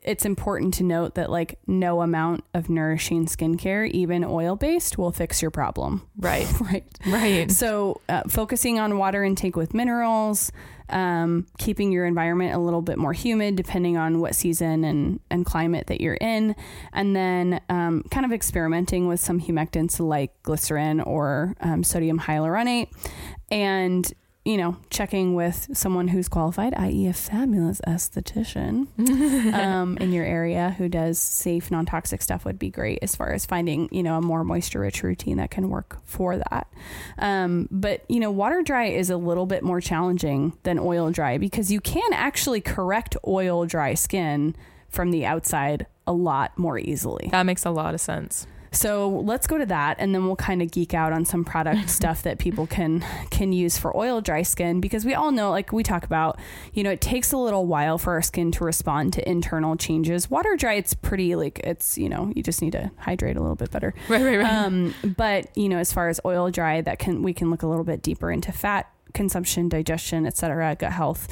Speaker 1: it's important to note that, like, no amount of nourishing skincare, even oil based, will fix your problem. <laughs>
Speaker 3: right.
Speaker 1: Right.
Speaker 3: Right.
Speaker 1: So, uh, focusing on water intake with minerals, um, keeping your environment a little bit more humid depending on what season and, and climate that you're in, and then um, kind of experimenting with some humectants like glycerin or um, sodium hyaluronate, and you know, checking with someone who's qualified, i.e., a fabulous esthetician <laughs> um, in your area who does safe, non toxic stuff would be great as far as finding, you know, a more moisture rich routine that can work for that. Um, but, you know, water dry is a little bit more challenging than oil dry because you can actually correct oil dry skin from the outside a lot more easily.
Speaker 3: That makes a lot of sense.
Speaker 1: So let's go to that, and then we'll kind of geek out on some product <laughs> stuff that people can can use for oil dry skin because we all know, like we talk about, you know, it takes a little while for our skin to respond to internal changes. Water dry, it's pretty like it's you know you just need to hydrate a little bit better. <laughs>
Speaker 3: Right, right, right.
Speaker 1: Um, but you know, as far as oil dry, that can we can look a little bit deeper into fat consumption, digestion, etc., gut health.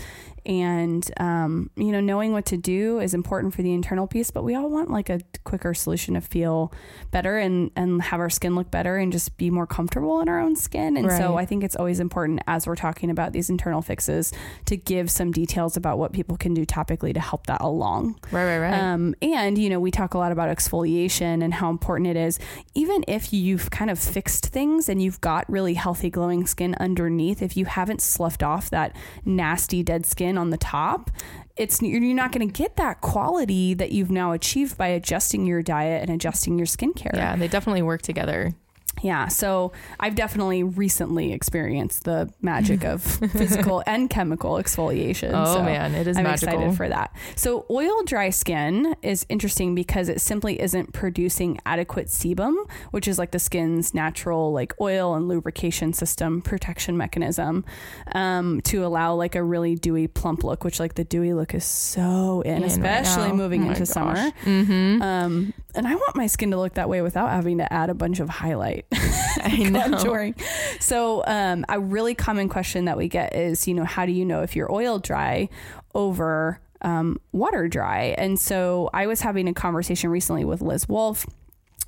Speaker 1: And um, you know, knowing what to do is important for the internal piece, but we all want like a quicker solution to feel better and and have our skin look better and just be more comfortable in our own skin. And so I think it's always important as we're talking about these internal fixes to give some details about what people can do topically to help that along.
Speaker 3: right, right, right.
Speaker 1: Um, and, you know, we talk a lot about exfoliation and how important it is. Even if you've kind of fixed things and you've got really healthy, glowing skin underneath, if you haven't sloughed off that nasty, dead skin on the top, it's you're not going to get that quality that you've now achieved by adjusting your diet and adjusting your skincare.
Speaker 3: yeah, they definitely work together.
Speaker 1: Yeah, so I've definitely recently experienced the magic of <laughs> physical and chemical exfoliation.
Speaker 3: Oh
Speaker 1: so
Speaker 3: man, it is
Speaker 1: I'm
Speaker 3: magical.
Speaker 1: excited for that. So, oil dry skin is interesting because it simply isn't producing adequate sebum, which is like the skin's natural like oil and lubrication system protection mechanism, um, to allow like a really dewy, plump look. Which like the dewy look is so in,
Speaker 3: In
Speaker 1: especially
Speaker 3: now.
Speaker 1: moving
Speaker 3: Oh
Speaker 1: into
Speaker 3: gosh.
Speaker 1: summer.
Speaker 3: Mm-hmm.
Speaker 1: Um, and I want my skin to look that way without having to add a bunch of highlight <laughs>
Speaker 3: I <laughs> know.
Speaker 1: contouring. So, um, a really common question that we get is, you know, how do you know if you're oil dry over um, water dry? And so, I was having a conversation recently with Liz Wolfe.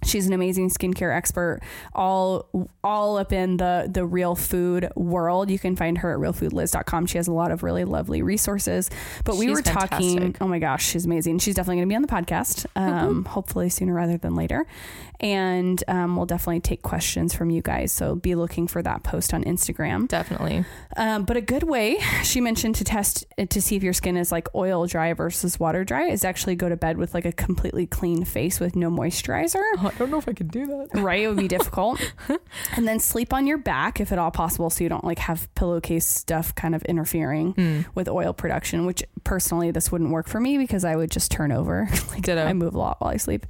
Speaker 1: She's an amazing skincare expert, all all up in the the real food world. You can find her at realfoodliz.com. She has a lot of really lovely resources. But we
Speaker 3: She's
Speaker 1: were talking.
Speaker 3: fantastic.
Speaker 1: Oh my gosh, she's amazing. She's definitely going to be on the podcast. Um, hopefully sooner rather than later. And um, we'll definitely take questions from you guys. So be looking for that post on Instagram.
Speaker 3: Definitely.
Speaker 1: Um, but a good way she mentioned to test to see if your skin is like oil dry versus water dry is actually go to bed with like a completely clean face with no moisturizer.
Speaker 3: Oh, I don't know if I can do that.
Speaker 1: Right, it would be <laughs> difficult. and then sleep on your back if at all possible, so you don't like have pillowcase stuff kind of interfering
Speaker 3: Mm.
Speaker 1: with oil production. Which personally, this wouldn't work for me because I would just turn over. <laughs> like
Speaker 3: Ditto.
Speaker 1: I move a lot while I sleep.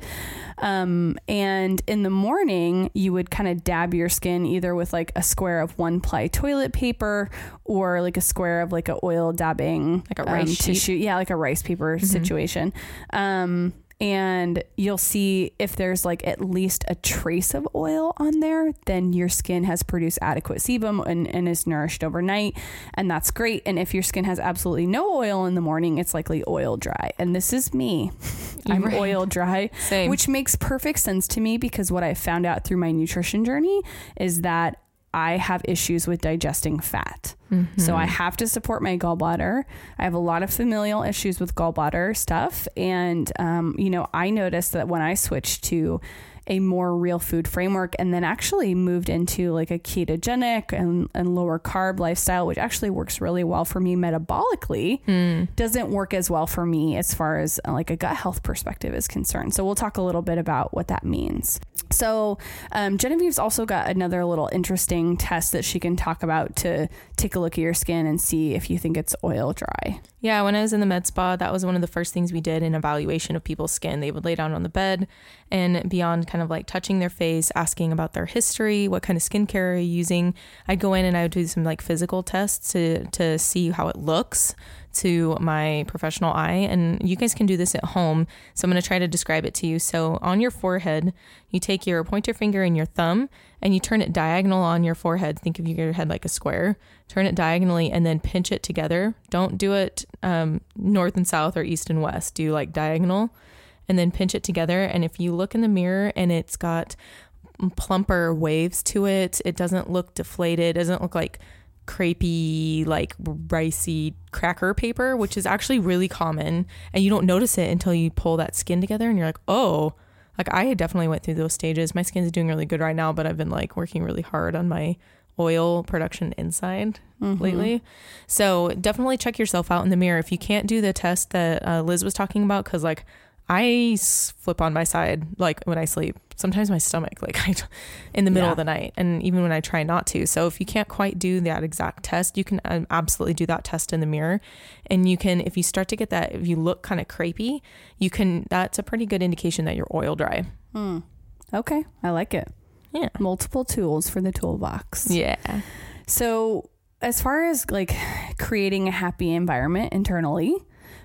Speaker 1: Um, and in the morning, you would kind of dab your skin either with like a square of one ply toilet paper or like a square of like a oil dabbing
Speaker 3: Like a
Speaker 1: um,
Speaker 3: rice sheet?
Speaker 1: tissue. Yeah, like a rice paper
Speaker 3: Mhm.
Speaker 1: situation. Um, and you'll see if there's like at least a trace of oil on there, then your skin has produced adequate sebum and, and is nourished overnight. And that's great. And if your skin has absolutely no oil in the morning, it's likely oil dry. And this is me. I'm
Speaker 3: Right.
Speaker 1: oil dry,
Speaker 3: Same.
Speaker 1: which makes perfect sense to me because what I found out through my nutrition journey is that I have issues with digesting fat. So I have to support my gallbladder. I have a lot of familial issues with gallbladder stuff. And, um, you know, I noticed that when I switched to a more real food framework and then actually moved into like a ketogenic and, and lower carb lifestyle, which actually works really well for me metabolically,
Speaker 3: Mm.
Speaker 1: doesn't work as well for me as far as uh, like a gut health perspective is concerned. So we'll talk a little bit about what that means. So um, Genevieve's also got another little interesting test that she can talk about to take a look at your skin and see if you think it's oil dry.
Speaker 3: Yeah, when I was in the med spa, that was one of the first things we did in evaluation of people's skin. They would lay down on the bed, and beyond kind kind of like touching their face, asking about their history, what kind of skincare are you using. I'd go in and I would do some like physical tests to to see how it looks to my professional eye. And you guys can do this at home. So I'm going to try to describe it to you. So on your forehead, you take your pointer finger and your thumb and you turn it diagonal on your forehead. Think of your head like a square. Turn it diagonally and then pinch it together. Don't do it um, north and south or east and west. Do like diagonal and then pinch it together. And if you look in the mirror and it's got plumper waves to it, it doesn't look deflated, it doesn't look like crepey, like ricey cracker paper, which is actually really common. And you don't notice it until you pull that skin together and you're like, oh, like I definitely went through those stages. My skin's doing really good right now, but I've been like working really hard on my oil production inside mm-hmm. lately. So definitely check yourself out in the mirror. If you can't do the test that uh, Liz was talking about, because like I flip on my side like when I sleep. Sometimes my stomach, <laughs> like I, in the middle yeah. of the night, and even when I try not to. So if you can't quite do that exact test, you can um, absolutely do that test in the mirror, and you can if you start to get that, if you look kind of crepey, you can. That's a pretty good indication that you're oil dry.
Speaker 1: Hmm. Okay, I like it.
Speaker 3: Yeah,
Speaker 1: multiple tools for the toolbox.
Speaker 3: Yeah.
Speaker 1: So as far as like creating a happy environment internally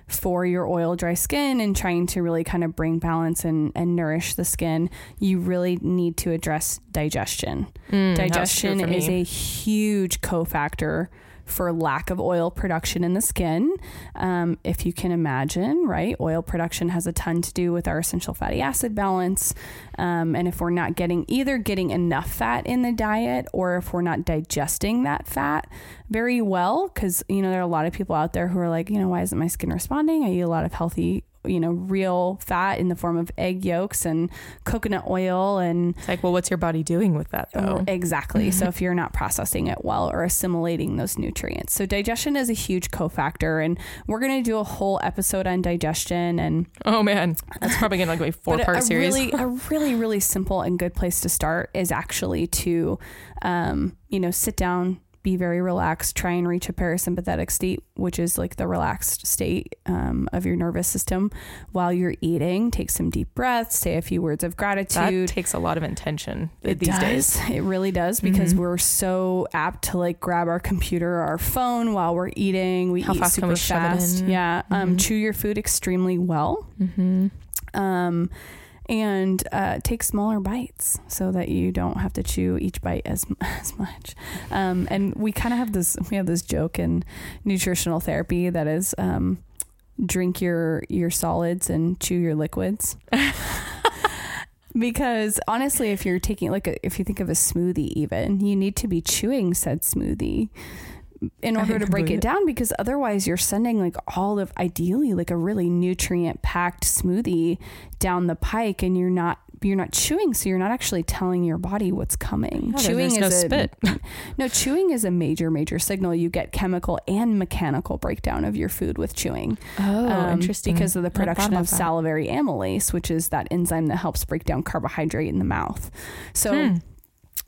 Speaker 1: for your oil dry skin and trying to really kind of bring balance and, and nourish the skin, you really need to address digestion. Mm, digestion is a huge cofactor for lack of oil production in the skin. Um, if you can imagine, right? Oil production has a ton to do with our essential fatty acid balance. Um, and if we're not getting either getting enough fat in the diet or if we're not digesting that fat very well, because, you know, there are a lot of people out there who are like, you know, why isn't my skin responding? I eat a lot of healthy you know, real fat in the form of egg yolks and coconut oil. And
Speaker 3: it's like, well, what's your body doing with that though?
Speaker 1: Exactly. so <laughs> if you're not processing it well or assimilating those nutrients. So digestion is a huge cofactor. And we're going to do a whole episode on digestion. And
Speaker 3: oh man, that's probably going to be a <laughs> four part series.
Speaker 1: Really, a <laughs> really, really simple and good place to start is actually to, um, you know, sit down, be very relaxed, try and reach a parasympathetic state, which is like the relaxed state um, of your nervous system while you're eating. Take some deep breaths, say a few words of gratitude.
Speaker 3: That takes a lot of intention it these
Speaker 1: does.
Speaker 3: days.
Speaker 1: It really does because mm-hmm. we're so apt to like grab our computer or our phone while we're eating. We How eat fast super fast. Yeah. Um, mm-hmm. chew your food extremely well.
Speaker 3: Mm-hmm. Um,
Speaker 1: and uh, take smaller bites so that you don't have to chew each bite as <laughs> as much. Um, and we kind of have this we have this joke in nutritional therapy that is um, drink your your solids and chew your liquids. <laughs> because honestly if you're taking like a, if you think of a smoothie even you need to be chewing said smoothie in order to break it down because otherwise you're sending like all of ideally like a really nutrient packed smoothie down the pike and you're not you're not chewing so you're not actually telling your body what's coming.
Speaker 3: Yeah, chewing is no a, spit.
Speaker 1: no chewing is a major major signal. You get chemical and mechanical breakdown of your food with chewing.
Speaker 3: Oh um, interesting.
Speaker 1: because of the production of salivary amylase which is that enzyme that helps break down carbohydrate in the mouth. So hmm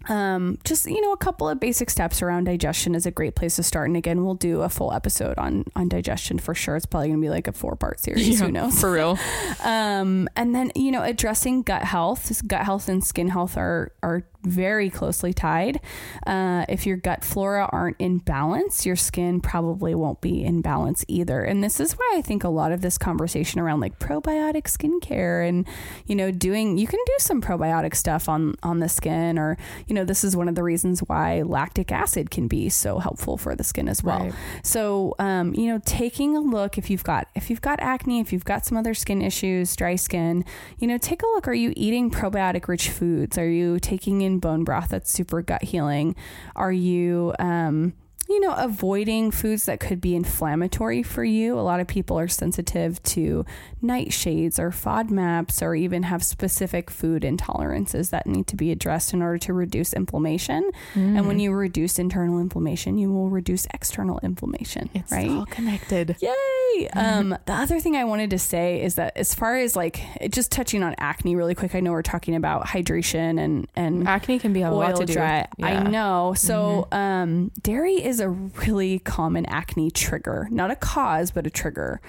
Speaker 1: um, just you know a couple of basic steps around digestion is a great place to start. And again we'll do a full episode on on digestion for sure. It's probably gonna be like a four part series yeah, who knows?
Speaker 3: for real. <laughs>
Speaker 1: Um, and then you know addressing gut health. Gut health and skin health are are very closely tied. Uh, if your gut flora aren't in balance, your skin probably won't be in balance either. And this is why I think a lot of this conversation around like probiotic skincare and you know doing you can do some probiotic stuff on on the skin, or you know this is one of the reasons why lactic acid can be so helpful for the skin as well. Right. So um, you know taking a look if you've got if you've got acne, if you've got some other skin issues, dry skin, you know take a look. Are you eating probiotic rich foods? Are you taking in bone broth that's super gut healing? Are you, um, you know, avoiding foods that could be inflammatory for you. A lot of people are sensitive to nightshades or FODMAPs or even have specific food intolerances that need to be addressed in order to reduce inflammation. Mm. And when mm. you reduce internal inflammation, you will reduce external inflammation,
Speaker 3: it's
Speaker 1: right?
Speaker 3: all connected.
Speaker 1: Yay! Yay! Um, the other thing I wanted to say is that as far as like just touching on acne really quick, I know we're talking about hydration and and
Speaker 3: Acne can be a lot to do.
Speaker 1: dry.
Speaker 3: with-
Speaker 1: I know. So, um, dairy is a really common acne trigger, not a cause, but a trigger.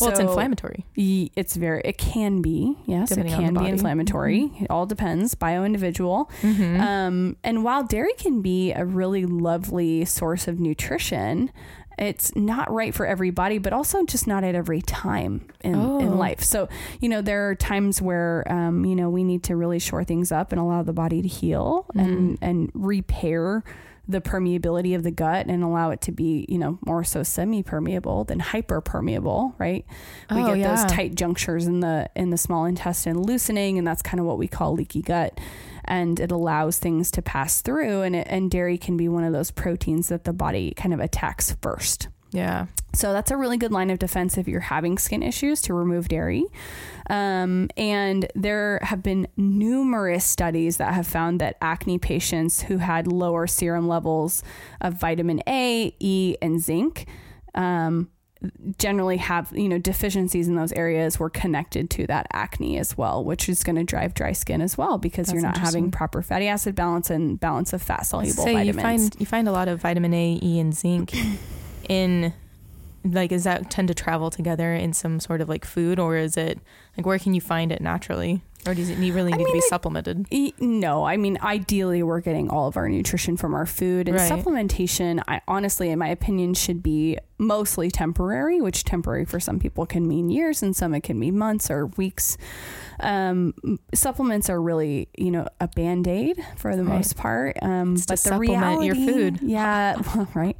Speaker 3: Well, it's inflammatory.
Speaker 1: y- It's very. It can be. Yes,
Speaker 3: Depending
Speaker 1: it can be inflammatory. It all depends, bio individual.
Speaker 3: Mm-hmm.
Speaker 1: Um, and while dairy can be a really lovely source of nutrition, it's not right for everybody, but also just not at every time in,
Speaker 3: Oh.
Speaker 1: in life. So, you know, there are times where, um, you know, we need to really shore things up and allow the body to heal and, and repair the permeability of the gut and allow it to be, you know, more so semi-permeable than hyper-permeable, right? We
Speaker 3: Oh,
Speaker 1: get
Speaker 3: yeah.
Speaker 1: those tight junctures in the in the small intestine loosening, and that's kind of what we call leaky gut. And it allows things to pass through, and it, and dairy can be one of those proteins that the body kind of attacks first.
Speaker 3: Yeah.
Speaker 1: So that's a really good line of defense if you're having skin issues to remove dairy. Um, and there have been numerous studies that have found that acne patients who had lower serum levels of vitamin A, E, and zinc um, generally have you know deficiencies in those areas were connected to that acne as well which is going to drive dry skin as well because you're not having proper fatty acid balance and balance of fat soluble
Speaker 3: you
Speaker 1: vitamins
Speaker 3: find you find a lot of vitamin A, E, and zinc <laughs> in like is that tend to travel together in some sort of like food or is it like where can you find it naturally or does it need really
Speaker 1: I
Speaker 3: need to be
Speaker 1: it-
Speaker 3: supplemented?
Speaker 1: E- No, I mean, ideally, we're getting all of our nutrition from our food, and
Speaker 3: Right.
Speaker 1: supplementation. I honestly, in my opinion, should be mostly temporary. Which temporary for some people can mean years, and some it can mean months or weeks. Um, supplements are really, you know, a band aid for the
Speaker 3: Right.
Speaker 1: most part. Um,
Speaker 3: It's
Speaker 1: but the
Speaker 3: supplement
Speaker 1: reality,
Speaker 3: your food. <laughs>
Speaker 1: yeah, well, right.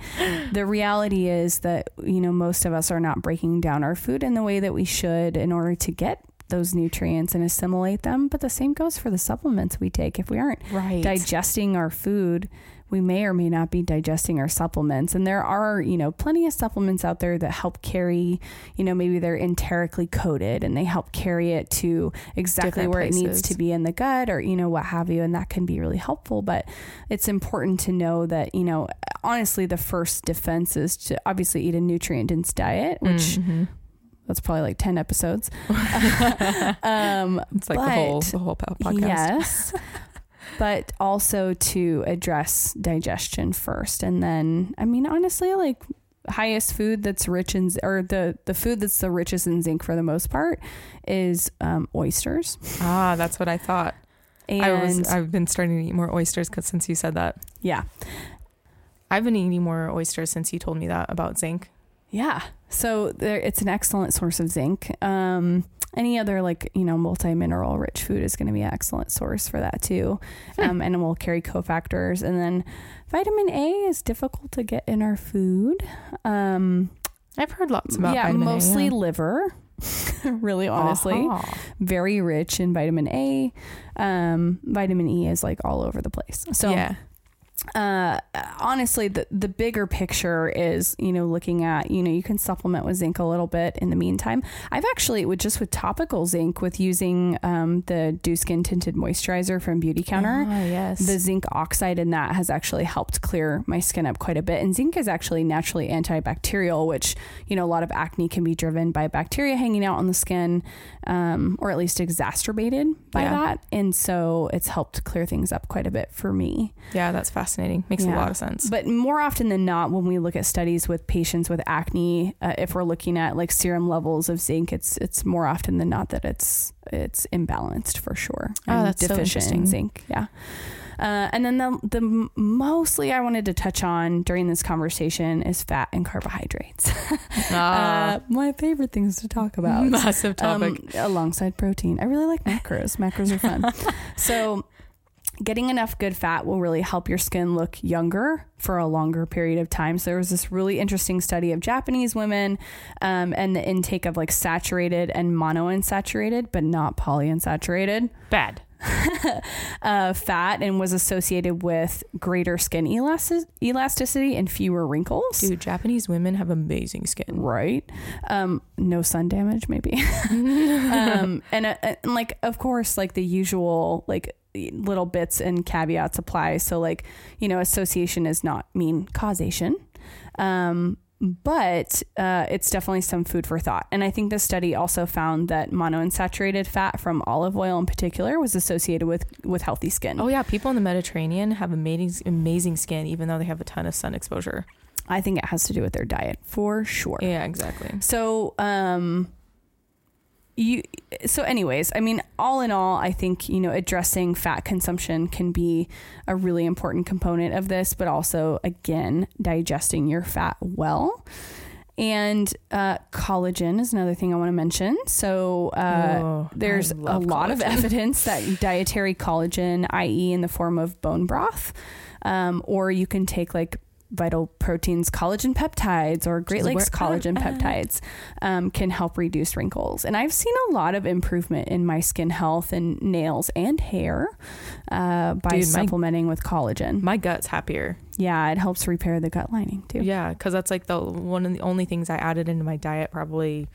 Speaker 1: The reality is that you know most of us are not breaking down our food in the way that we should in order to get those nutrients and assimilate them. But the same goes for the supplements we take. If we aren't
Speaker 3: Right.
Speaker 1: digesting our food, we may or may not be digesting our supplements. And there are, you know, plenty of supplements out there that help carry, you know, maybe they're enterically coated and they help carry it to exactly
Speaker 3: Different
Speaker 1: where it needs to be in the gut or, you know, what have you. And that can be really helpful. But it's important to know that, you know, honestly, the first defense is to obviously eat a nutrient dense diet, which
Speaker 3: Mhm.
Speaker 1: That's probably like 10 episodes. <laughs> um,
Speaker 3: it's like the whole the whole podcast.
Speaker 1: Yes. <laughs> but also to address digestion first. And then, I mean, honestly, like highest food that's rich in, or the, the food that's the richest in zinc for the most part is um, oysters.
Speaker 3: Ah, that's what I thought.
Speaker 1: And
Speaker 3: I was I've been starting to eat more oysters cuz since you said that.
Speaker 1: yeah.
Speaker 3: I've been eating more oysters since you told me that about zinc.
Speaker 1: Yeah. So there, it's an excellent source of zinc. Um, any other like you know multi mineral rich food is going to be an excellent source for that too, um, and it will carry cofactors. And then vitamin A is difficult to get in our food. Um,
Speaker 3: I've heard lots about
Speaker 1: yeah,
Speaker 3: vitamin A,
Speaker 1: mostly
Speaker 3: yeah.
Speaker 1: liver. <laughs> really, honestly,
Speaker 3: Aha.
Speaker 1: very rich in vitamin A. Um, vitamin E is like all over the place. So
Speaker 3: yeah.
Speaker 1: Uh, honestly, the the bigger picture is you know looking at you know you can supplement with zinc a little bit in the meantime. I've actually with just with topical zinc with using um, the Dew Skin tinted moisturizer from Beautycounter.
Speaker 3: Ah, yes.
Speaker 1: The zinc oxide in that has actually helped clear my skin up quite a bit. And zinc is actually naturally antibacterial, which, you know, a lot of acne can be driven by bacteria hanging out on the skin, um, or at least exacerbated by
Speaker 3: Yeah.
Speaker 1: that. And so it's helped clear things up quite a bit for me.
Speaker 3: yeah, that's fascinating. Makes a lot of sense.
Speaker 1: But more often than not, when we look at studies with patients with acne, uh, if we're looking at like serum levels of zinc, it's it's more often than not that it's it's imbalanced for sure.
Speaker 3: Oh, that's so
Speaker 1: deficient in
Speaker 3: interesting.
Speaker 1: zinc. Yeah. Uh, and then the the mostly I wanted to touch on during this conversation is fat and carbohydrates. <laughs>
Speaker 3: Ah,
Speaker 1: uh, my favorite things to talk about <laughs>
Speaker 3: massive topic.
Speaker 1: um, alongside protein. I really like macros. macros are fun. <laughs> so, getting enough good fat will really help your skin look younger for a longer period of time. So, there was this really interesting study of Japanese women um, and the intake of like saturated and monounsaturated, but not polyunsaturated
Speaker 3: Bad. <laughs>
Speaker 1: uh, fat and was associated with greater skin elastic- elasticity and fewer wrinkles.
Speaker 3: Dude, Japanese women have amazing skin.
Speaker 1: Right. Um, no sun damage, maybe. <laughs> um, and, uh, and like, of course, like the usual, like little bits and caveats apply. So like, you know, association is not mean causation. Um, but uh, it's definitely some food for thought. And I think this study also found that monounsaturated fat from olive oil in particular was associated with with healthy skin.
Speaker 3: Oh yeah, people in the Mediterranean have amazing amazing skin even though they have a ton of sun exposure.
Speaker 1: I think it has to do with their diet for sure.
Speaker 3: Yeah, exactly.
Speaker 1: So, um, you so anyways i mean all in all i think you know addressing fat consumption can be a really important component of this but also again digesting your fat well and uh, collagen is another thing I want to mention. So uh,
Speaker 3: Oh,
Speaker 1: there's a lot of <laughs> evidence that dietary collagen, i.e., in the form of bone broth, um, or you can take like vital proteins, collagen peptides, or Great Lakes collagen
Speaker 3: at.
Speaker 1: peptides, um, can help reduce wrinkles. And I've seen a lot of improvement in my skin health and nails and hair uh, by
Speaker 3: Dude, my-
Speaker 1: supplementing with collagen.
Speaker 3: My gut's happier.
Speaker 1: yeah, it helps repair the gut lining too.
Speaker 3: Yeah, because that's like the one of the only things I added into my diet probably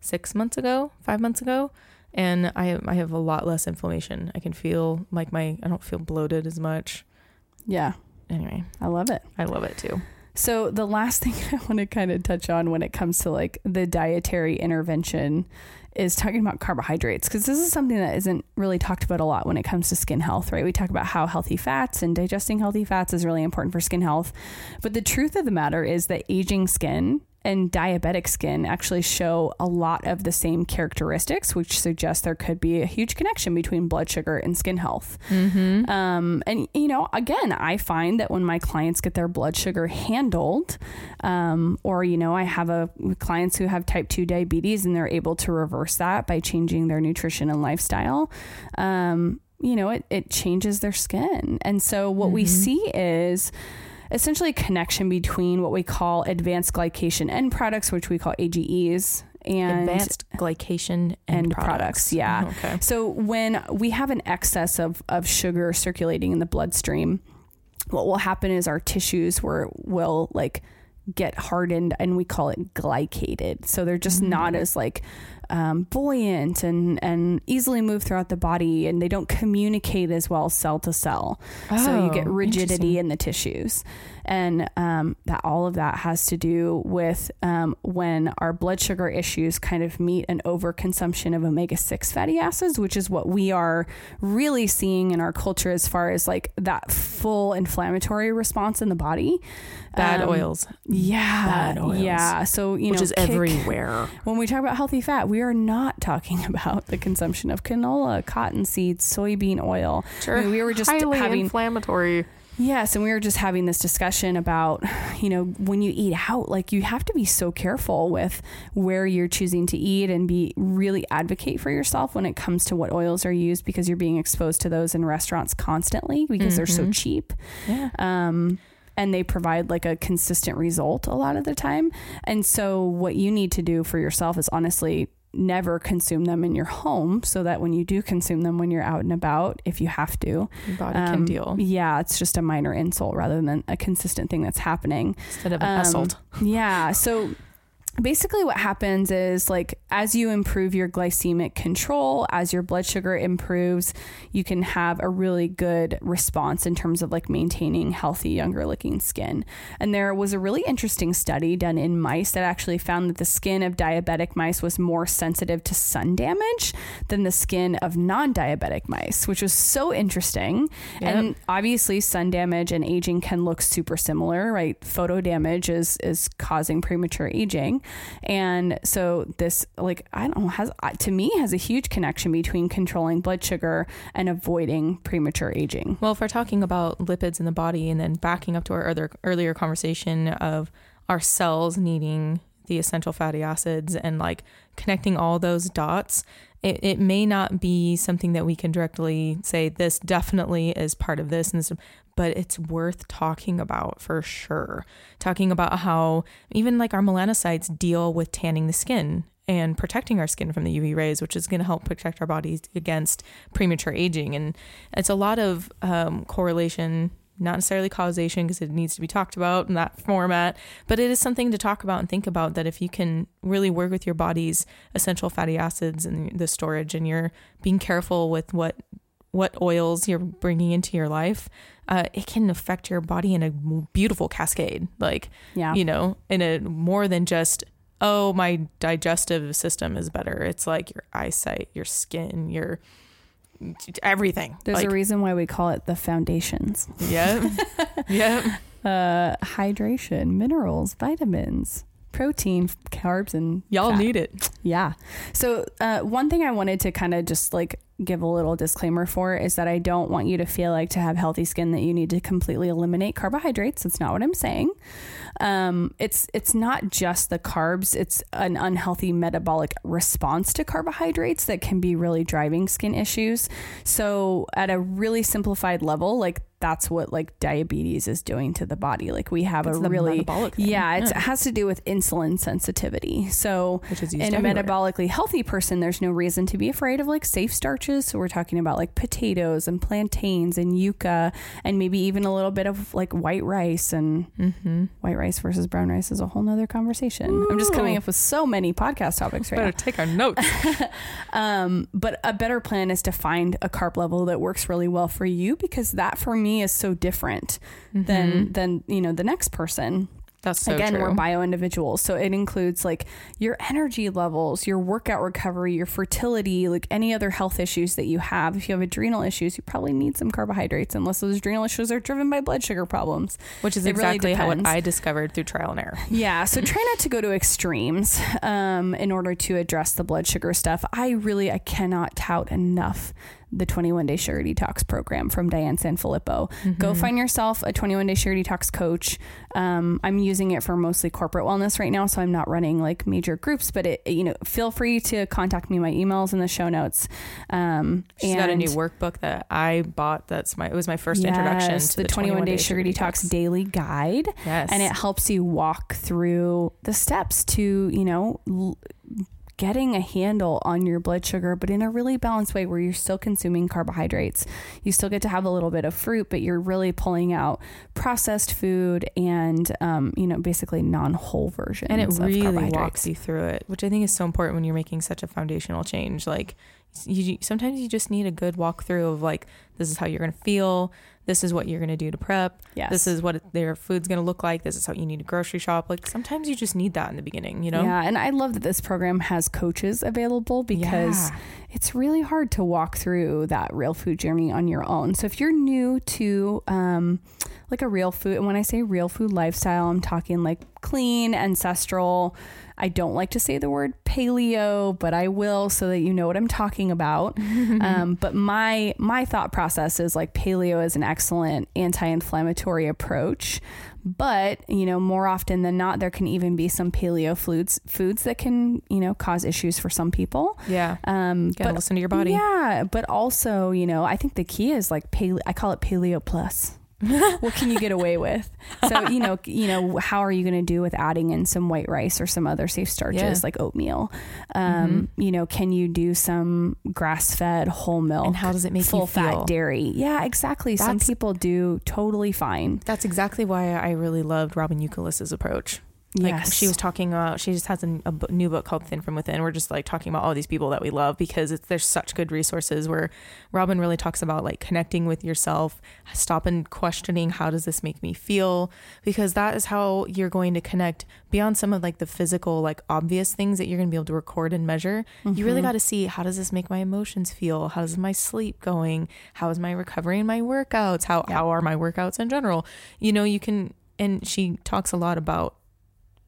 Speaker 3: six months ago, five months ago, and I I have a lot less inflammation. I can feel like my I don't feel bloated as much.
Speaker 1: yeah,
Speaker 3: Anyway,
Speaker 1: I love it.
Speaker 3: I love it too.
Speaker 1: So the last <laughs> thing I want to kind of touch on when it comes to like the dietary intervention is talking about carbohydrates because this is something that isn't really talked about a lot when it comes to skin health, right? We talk about how healthy fats and digesting healthy fats is really important for skin health. But the truth of the matter is that aging skin and diabetic skin actually show a lot of the same characteristics, which suggests there could be a huge connection between blood sugar and skin health.
Speaker 3: Mm-hmm.
Speaker 1: Um, and you know, again, I find that when my clients get their blood sugar handled, um, or you know, I have a clients who have type two diabetes and they're able to reverse that by changing their nutrition and lifestyle. Um, you know, it it changes their skin, and so what we
Speaker 3: Mhm.
Speaker 1: see is essentially a connection between what we call advanced glycation end products, which we call AGEs, and
Speaker 3: Advanced glycation
Speaker 1: end
Speaker 3: and
Speaker 1: products, yeah.
Speaker 3: Okay.
Speaker 1: so when we have an excess of, of sugar circulating in the bloodstream, what will happen is our tissues were, will like get hardened and we call it glycated. So they're just
Speaker 3: Mm.
Speaker 1: not as like um, buoyant and, and easily move throughout the body and they don't communicate as well cell to cell. so you get
Speaker 3: Oh,
Speaker 1: rigidity in the tissues. And um, that all of that has to do with um, when our blood sugar issues kind of meet an overconsumption of omega 6 fatty acids, which is what we are really seeing in our culture as far as like that full inflammatory response in the body.
Speaker 3: Bad
Speaker 1: Um,
Speaker 3: oils,
Speaker 1: Yeah.
Speaker 3: Bad oils.
Speaker 1: Yeah. So, you
Speaker 3: which
Speaker 1: know,
Speaker 3: is
Speaker 1: kick-
Speaker 3: everywhere.
Speaker 1: when we talk about healthy fat, we are not talking <laughs> about the consumption of canola, cottonseed, soybean oil. I mean, we were just
Speaker 3: highly
Speaker 1: having
Speaker 3: inflammatory.
Speaker 1: Yes, and we were just having this discussion about, you know, when you eat out, like you have to be so careful with where you're choosing to eat and be really advocate for yourself when it comes to what oils are used because you're being exposed to those in restaurants constantly because they're so
Speaker 3: Mhm.
Speaker 1: cheap.
Speaker 3: Yeah.
Speaker 1: Um, and they provide like a consistent result a lot of the time. And so, what you need to do for yourself is honestly never consume them in your home so that when you do consume them when you're out and about, if you have to,
Speaker 3: Your body
Speaker 1: um,
Speaker 3: can deal
Speaker 1: Yeah, it's just a minor insult rather than a consistent thing that's happening.
Speaker 3: instead of an
Speaker 1: um,
Speaker 3: assault.
Speaker 1: Yeah. So basically, what happens is like as you improve your glycemic control, as your blood sugar improves, you can have a really good response in terms of like maintaining healthy, younger looking skin. And there was a really interesting study done in mice that actually found that the skin of diabetic mice was more sensitive to sun damage than the skin of non diabetic mice, which was so interesting.
Speaker 3: Yep.
Speaker 1: And obviously, sun damage and aging can look super similar, right? Photo damage is is causing premature aging, and so this, like, I don't know, has to me has a huge connection between controlling blood sugar and avoiding premature aging.
Speaker 3: Well, if we're talking about lipids in the body and then backing up to our other earlier conversation of our cells needing the essential fatty acids and like connecting all those dots, it, it may not be something that we can directly say this definitely is part of this and this, but it's worth talking about for sure. Talking about how even like our melanocytes deal with tanning the skin and protecting our skin from the UV rays, which is going to help protect our bodies against premature aging. And it's a lot of um, correlation, not necessarily causation, because it needs to be talked about in that format, but it is something to talk about and think about that if you can really work with your body's essential fatty acids and the storage, and you're being careful with what what oils you're bringing into your life, uh, it can affect your body in a beautiful cascade. Like,
Speaker 1: Yeah.
Speaker 3: you know, in a more than just, oh, my digestive system is better. It's like your eyesight, your skin, your everything.
Speaker 1: There's
Speaker 3: like,
Speaker 1: a reason why we call it the foundations.
Speaker 3: yeah, <laughs> yeah.
Speaker 1: Uh, hydration, minerals, vitamins, protein, carbs, and
Speaker 3: Y'all
Speaker 1: fat.
Speaker 3: need it.
Speaker 1: Yeah. So, uh, one thing I wanted to kind of just like give a little disclaimer for is that I don't want you to feel like to have healthy skin that you need to completely eliminate carbohydrates. That's not what I'm saying. Um, it's it's not just the carbs. It's an unhealthy metabolic response to carbohydrates that can be really driving skin issues. So, at a really simplified level, like that's what like diabetes is doing to the body. Like we have
Speaker 3: It's
Speaker 1: a really
Speaker 3: metabolic thing.
Speaker 1: yeah, it's,
Speaker 3: Yeah.
Speaker 1: it has to do with insulin sensitivity. So
Speaker 3: Which is used
Speaker 1: in a metabolically healthy person, there's no reason to be afraid of like safe starches. So we're talking about like potatoes and plantains and yuca and maybe even a little bit of like white rice and
Speaker 3: Mm-hmm.
Speaker 1: white rice versus brown rice is a whole nother conversation. I'm just coming up with so many podcast topics right now.
Speaker 3: Better
Speaker 1: now.
Speaker 3: take our notes. <laughs> <laughs>
Speaker 1: Um, but a better plan is to find a carb level that works really well for you because that for me is so different than than you know the next person.
Speaker 3: That's so
Speaker 1: Again,
Speaker 3: true.
Speaker 1: we're bio individuals. So it includes like your energy levels, your workout recovery, your fertility, like any other health issues that you have. If you have adrenal issues, you probably need some carbohydrates, unless those adrenal issues are driven by blood sugar problems.
Speaker 3: Which is
Speaker 1: It really
Speaker 3: exactly how what. I discovered through trial and error. <laughs>
Speaker 1: Yeah, so try not to go to <laughs> extremes um, in order to address the blood sugar stuff. I really I cannot tout enough the 21 day sugar detox program from Diane Sanfilippo. Go find yourself a 21 day sugar detox coach. Um, I'm using it for mostly corporate wellness right now, so I'm not running like major groups. But it, you know, feel free to contact me. My emails in the show notes. Um,
Speaker 3: She's got a new workbook that I bought. That's my it was my first introduction to
Speaker 1: the, 21 day sugar detox daily guide
Speaker 3: Yes,
Speaker 1: and it helps you walk through the steps to you know l- getting a handle on your blood sugar but in a really balanced way where you're still consuming carbohydrates you still get to have a little bit of fruit but you're really pulling out processed food and um, you know basically non-whole versions
Speaker 3: and it really walks you through it, which I think is so important when you're making such a foundational change. Like you sometimes you just need a good walkthrough of like this is how you're going to feel, this is what you're going to do to prep,
Speaker 1: yes
Speaker 3: this is what their food's going to look like, this is how you need to grocery shop. Like sometimes you just need that in the beginning, you know?
Speaker 1: yeah and i love that this program has coaches available because
Speaker 3: Yeah.
Speaker 1: it's really hard to walk through that real food journey on your own. So if you're new to um, like a real food, and when I say real food lifestyle, I'm talking like clean, ancestral. I don't like to say the word paleo, but I will so that you know what I'm talking about. <laughs> um, but my my thought process is like paleo is an excellent anti-inflammatory approach. But you know, more often than not, there can even be some paleo foods foods that can you know cause issues for some people.
Speaker 3: Yeah.
Speaker 1: Um,
Speaker 3: Gotta
Speaker 1: but
Speaker 3: listen to your body.
Speaker 1: yeah, but also, you know, I think the key is like paleo. I call it paleo plus. <laughs> what can you get away with? So you know, <laughs> you know, how are you going to do with adding in some white rice or some other safe starches
Speaker 3: Yeah.
Speaker 1: like oatmeal? Um, You know, can you do some grass fed whole milk?
Speaker 3: And how does it make
Speaker 1: full
Speaker 3: you feel?
Speaker 1: fat dairy? Yeah, exactly. some people do totally fine.
Speaker 3: That's exactly why I really loved Robyn Youkilis's approach. Like
Speaker 1: yes,
Speaker 3: she was talking about, she just has a, a new book called Thin from Within. We're just like talking about all these people that we love because it's, there's such good resources where Robyn really talks about like connecting with yourself, stop and questioning how does this make me feel because that is how you're going to connect beyond some of like the physical like obvious things that you're going to be able to record and measure. You really
Speaker 1: Mhm.
Speaker 3: got to see how does this make my emotions feel? How is my sleep going? How is my recovery and my workouts? How
Speaker 1: Yeah.
Speaker 3: how are my workouts in general? You know, you can and she talks a lot about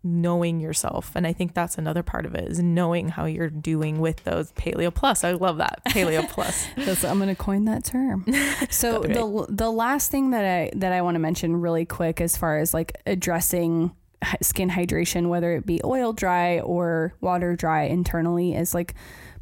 Speaker 3: knowing yourself and i think that's another part of it is knowing how you're doing with those paleo plus i love that paleo <laughs> plus
Speaker 1: I'm going to coin that term. <laughs> So the the last thing that I that I want to mention really quick, as far as like addressing skin hydration, whether it be oil dry or water dry internally, is like,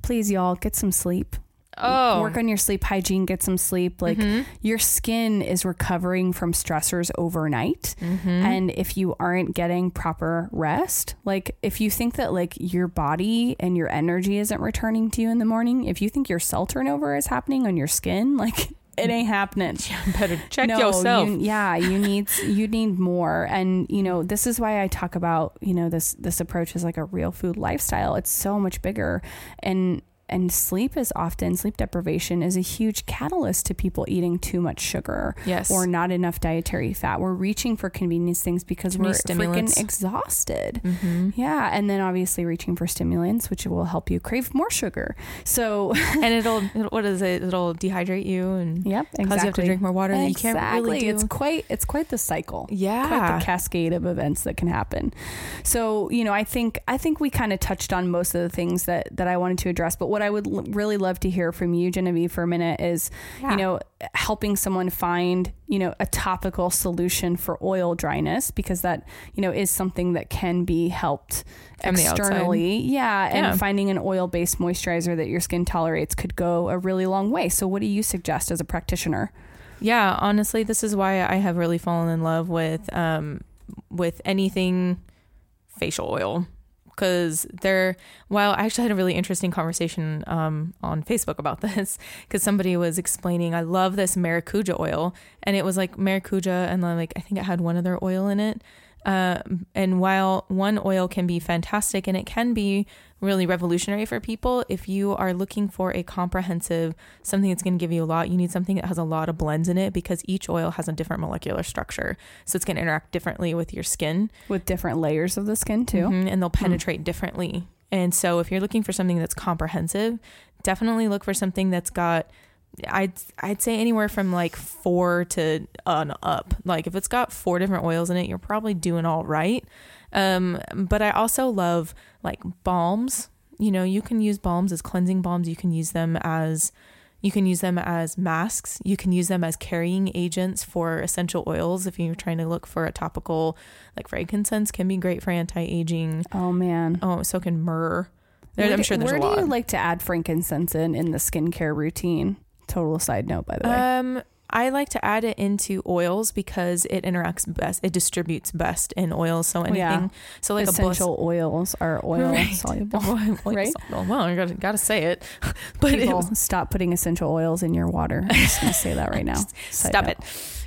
Speaker 1: please y'all get some sleep.
Speaker 3: Oh
Speaker 1: Work on your sleep hygiene. Get some sleep. Like
Speaker 3: Mhm.
Speaker 1: your skin is recovering from stressors overnight.
Speaker 3: Mhm.
Speaker 1: And if you aren't getting proper rest, like if you think that like your body and your energy isn't returning to you in the morning, if you think your cell turnover is happening on your skin, <laughs> like it ain't happening. <laughs>
Speaker 3: better check
Speaker 1: No,
Speaker 3: yourself
Speaker 1: you- yeah, you <laughs> need you need more, and you know this is why I talk about you know this this approach is like a real food lifestyle. It's so much bigger, and and sleep is often sleep deprivation is a huge catalyst to people eating too much sugar
Speaker 3: Yes.
Speaker 1: or not enough dietary fat. We're reaching for convenience things because we're
Speaker 3: stimulants.
Speaker 1: freaking exhausted.
Speaker 3: hmm
Speaker 1: Yeah, and then obviously reaching for stimulants, which will help you crave more sugar. So, <laughs>
Speaker 3: and it'll, what is it? It'll dehydrate you and
Speaker 1: yep, exactly.
Speaker 3: cause you have to drink more water that you can't really do.
Speaker 1: It's quite it's quite the cycle. Quite
Speaker 3: yeah.
Speaker 1: the cascade of events that can happen. So, you know, I think I think we kind of touched on most of the things that that I wanted to address. But what I would l- really love to hear from you, Genevieve, for a minute is,
Speaker 3: Yeah.
Speaker 1: you know, helping someone find you know a topical solution for oil dryness because that you know is something that can be helped
Speaker 3: From
Speaker 1: externally. Yeah, and
Speaker 3: Yeah.
Speaker 1: finding an oil based moisturizer that your skin tolerates could go a really long way. So, what do you suggest as a practitioner?
Speaker 3: Yeah, honestly, this is why I have really fallen in love with um with anything facial oil because they're while I actually had a really interesting conversation um on Facebook about <laughs> this because somebody was explaining I love this maracuja oil and it was like maracuja and like I think it had one other oil in it. Uh, and while one oil can be fantastic and it can be really revolutionary for people, if you are looking for a comprehensive something that's going to give you a lot, you need something that has a lot of blends in it because each oil has a different molecular structure. So it's going to interact differently with your skin
Speaker 1: With different layers of the skin too.
Speaker 3: Mhm, and they'll penetrate differently. And so if you're looking for something that's comprehensive, definitely look for something that's got I'd I'd say anywhere from like 4 to on up. Like if it's got four different oils in it, you're probably doing all right. Um but I also love like balms. You know, you can use balms as cleansing balms, you can use them as you can use them as masks. You can use them as carrying agents for essential oils if you're trying to look for a topical like frankincense can be great for anti-aging.
Speaker 1: Oh man.
Speaker 3: Oh, so can myrrh. There,
Speaker 1: Where
Speaker 3: I'm
Speaker 1: do-
Speaker 3: sure there's
Speaker 1: where
Speaker 3: a lot.
Speaker 1: do you like to add frankincense in in the skincare routine? Total side note, by the way.
Speaker 3: um, I like to add it into oils because it interacts best. It distributes best in oils. So anything.
Speaker 1: yeah.
Speaker 3: So like
Speaker 1: Essential oils are oil
Speaker 3: Right.
Speaker 1: soluble. <laughs> right?
Speaker 3: Well, well, I gotta, gotta say it. <laughs> But it was,
Speaker 1: stop putting essential oils in your water. I'm just gonna say that right <laughs> now.
Speaker 3: Stop it.